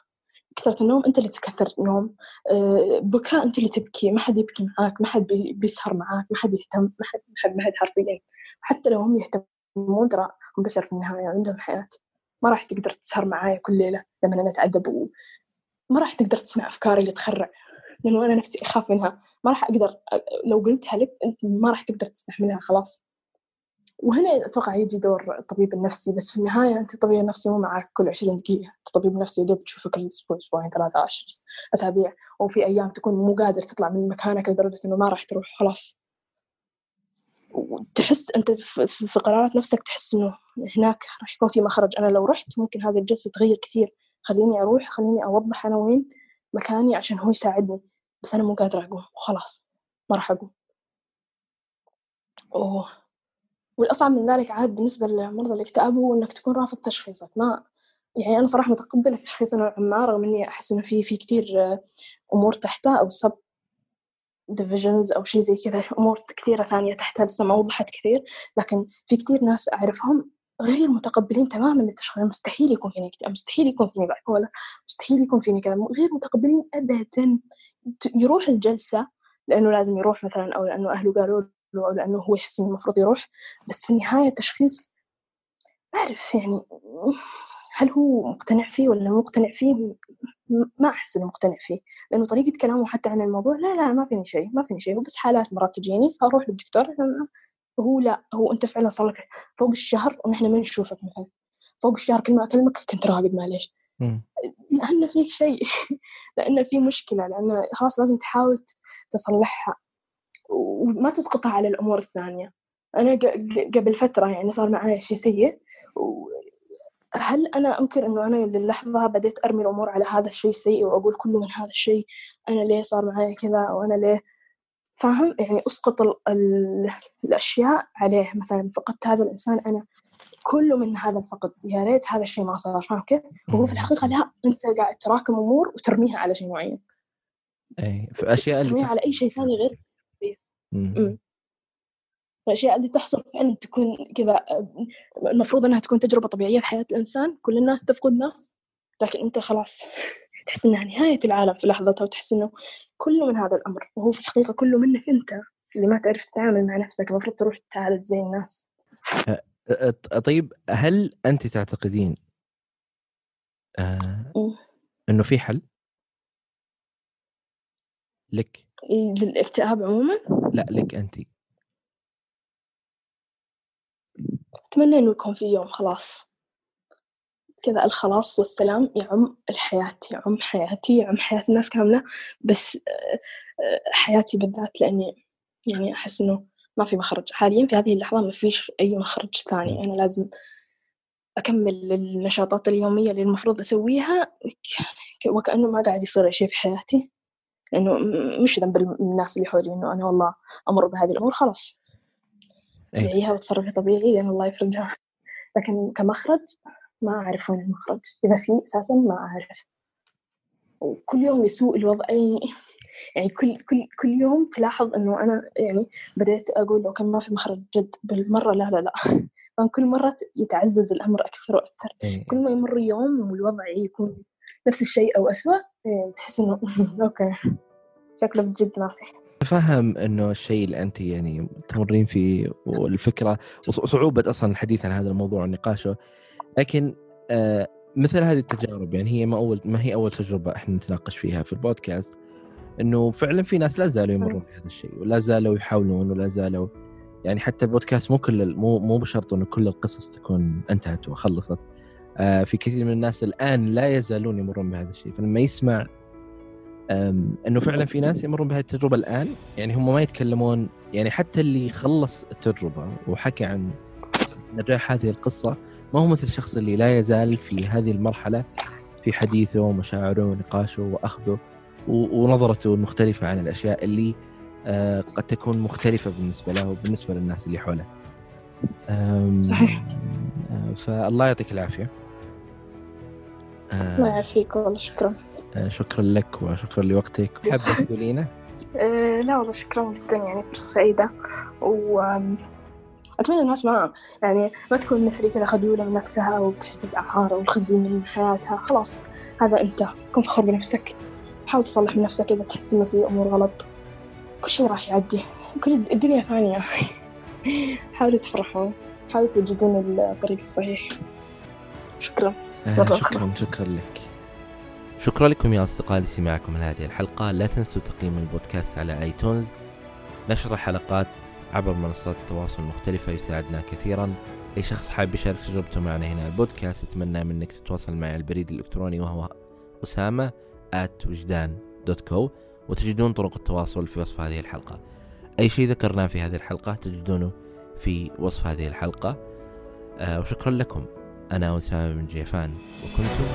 كثرة النوم أنت اللي تكثر النوم أه بكاء أنت اللي تبكي. ما حد يبكي معاك. ما حد بيسهر معاك. ما حد يهتم. ما حد ما حد ما حد حرفيا. حتى لو هم يهتمون ترى هم بشر في النهاية. عندهم حياة. ما راح تقدر تسهر معايا كل ليلة لما أنا أتعذب. ما راح تقدر تسمع أفكاري اللي تخرع. لأنه أنا نفسي أخاف منها. ما راح أقدر لو قلتها لك أنت ما راح تقدر تستحملها خلاص. وهنا أتوقع يجي دور الطبيب النفسي بس في النهاية أنت الطبيب النفسي مو معك كل عشرين دقيقة. الطبيب النفسي دوب تشوفه كل أسبوع أسبوعين ثلاثة عشر أسابيع. وفي أيام تكون مو قادر تطلع من مكانك لدرجة إنه ما راح تروح خلاص. وتحس أنت في قرارات نفسك تحس إنه هناك راح يكون في مخرج. أنا لو رحت ممكن هذه الجلسة تغير كثير. خليني أروح خليني أوضح أنا وين. مكاني عشان هو يساعدني بس أنا مو قادرة أقوم وخلاص ما راح أقوم أوه. والأصعب من ذلك عاد بالنسبة لمرضى الاكتئاب هو إنك تكون رافض تشخيصك ما يعني أنا صراحة متقبلة تشخيص نوعا ما رغم إني أحس إنه في في كثير أمور تحته أو subdivisions أو شيء زي كذا أمور كثيرة ثانية تحتها لسه ما وضحت كثير لكن في كثير ناس أعرفهم غير متقبلين تماما للتشخيص مستحيل يكون فيني اكتئاب مستحيل يكون فيني bipolar مستحيل يكون فيني كذا غير متقبلين ابدا. يروح الجلسة لأنه لازم يروح مثلا أو لأنه أهله قالوا له أو لأنه هو يحس إنه المفروض يروح بس في النهاية التشخيص ما أعرف يعني هل هو مقتنع فيه ولا مو مقتنع فيه؟ ما أحس إنه مقتنع فيه لأنه طريقة كلامه حتى عن الموضوع لا لا ما فيني شيء ما فيني شيء هو بس حالات مرات تجيني فأروح للدكتور هو لا هو أنت فعلا صار لك فوق الشهر ونحن ما نشوفك مثلا. فوق الشهر كل ما أكلمك كنت راقد معليش. لأن فيك شيء *laughs* لأن في مشكلة لأن خلاص لازم تحاول تصلحها وما تسقطها على الأمور الثانية. أنا قبل فترة يعني صار معي شيء سيء هل أنا أنكر إنه أنا للحظة بديت أرمي الأمور على هذا الشيء السيء وأقول كله من هذا الشيء؟ أنا ليه صار معي كذا؟ أو أنا ليه فاهم يعني أسقط ال ال الأشياء عليه مثلا فقدت هذا الإنسان أنا كله من هذا الفقد يا ريت هذا الشيء ما صار فاهم كيف؟ وهو في الحقيقة لا أنت قاعد تراكم أمور وترميها على شيء معين. أي في أشياء ترميها على أي شيء ثاني غير الأشياء اللي تحصل فعلا تكون كذا المفروض أنها تكون تجربة طبيعية في حياة الإنسان. كل الناس تفقد ناس لكن أنت خلاص. تحس إنها نهاية العالم في لحظتها وتحس إنه كله من هذا الأمر وهو في الحقيقة كله منك أنت اللي ما تعرف تتعامل مع نفسك المفروض تروح تعالج زي الناس. طيب هل أنت تعتقدين آه إنه في حل؟ لك. للاكتئاب عموما؟ لا لك أنت. أتمنى إنه يكون في يوم خلاص. كذا الخلاص والسلام يعم الحياة يعم حياتي يعم حياة الناس كاملة. بس آه، حياتي بالذات لأني يعني أحس إنه ما في مخرج. حاليا في هذه اللحظة ما فيش أي مخرج ثاني. أنا لازم أكمل النشاطات اليومية اللي المفروض أسويها وكأنه ما قاعد يصير شيء في حياتي. لأنه مش ذنب الناس اللي حولي إنه أنا والله أمر بهذه الأمور خلاص. أعيها وتصرفي طبيعي لأن الله يفرجها. لكن كمخرج ما أعرف وين المخرج إذا في أساسا ما أعرف. وكل يوم يسوء الوضع. يعني كل كل كل يوم تلاحظ إنه أنا يعني بديت أقول لو كان ما في مخرج جد. بالمرة لا لا لا. *laughs* كل مرة يتعزز الأمر أكثر وأكثر. إيه. كل ما يمر يوم والوضع يكون نفس الشيء أو أسوأ إيه، تحس إنه *laughs* أوكي. شكله بجد ما في فهم إنه الشيء اللي أنت يعني تمرين فيه والفكرة وصعوبة أصلا الحديث عن هذا الموضوع ونقاشه لكن آه مثل هذه التجارب يعني هي ما أول ما هي أول تجربة إحنا نتناقش فيها في البودكاست إنه فعلا في ناس لا زالوا يمرون بهذا الشيء ولا زالوا يحاولون ولا زالوا يعني حتى البودكاست مو كل مو مو بشرط إنه كل القصص تكون انتهت وخلصت آه في كثير من الناس الآن لا يزالون يمرون بهذا الشيء فلما يسمع إنه فعلا في ناس يمرون بهذه التجربة الآن يعني هم ما يتكلمون يعني حتى اللي خلص التجربة وحكى عن نجاح هذه القصة ما هو مثل الشخص اللي لا يزال في هذه المرحلة في حديثه ومشاعره ونقاشه وأخذه ونظرته المختلفة عن الأشياء اللي آه، قد تكون مختلفة بالنسبة له وبالنسبة للناس اللي حوله. صحيح. آه، فالله يعطيك العافية. الله يعافيك والله شكرا. شكرا لك وشكرا لوقتك. *laughs* حابة تقولينه؟ لا والله شكرا جدا يعني فرصة سعيدة. و أتمنى الناس ما يعني ما تكون مثلي كذا خجولة من نفسها وبتحس بالأعار والخزي من حياتها. خلاص هذا أنت كن فخور بنفسك. حاول تصلح من نفسك إذا تحس إنه في أمور غلط. كل شيء راح يعدي. كل الدنيا فانية *laughs* حاولوا تفرحوا. حاولوا تجدون الطريق الصحيح. شكرا. آه شكرا شكرا لك. شكرا لكم يا أصدقائي لسماعكم لهذه الحلقة. لا تنسوا تقييم البودكاست على آيتونز. نشر الحلقات عبر منصات التواصل المختلفة يساعدنا كثيرا. أي شخص حاب يشارك تجربته معنا هنا البودكاست أتمنى منك تتواصل معي على البريد الإلكتروني وهو أسامة at وجدان دوت كو وتجدون طرق التواصل في وصف هذه الحلقة. أي شيء ذكرناه في هذه الحلقة تجدونه في وصف هذه الحلقة. آه وشكرا لكم. أنا أسامة بن جيفان وكنتم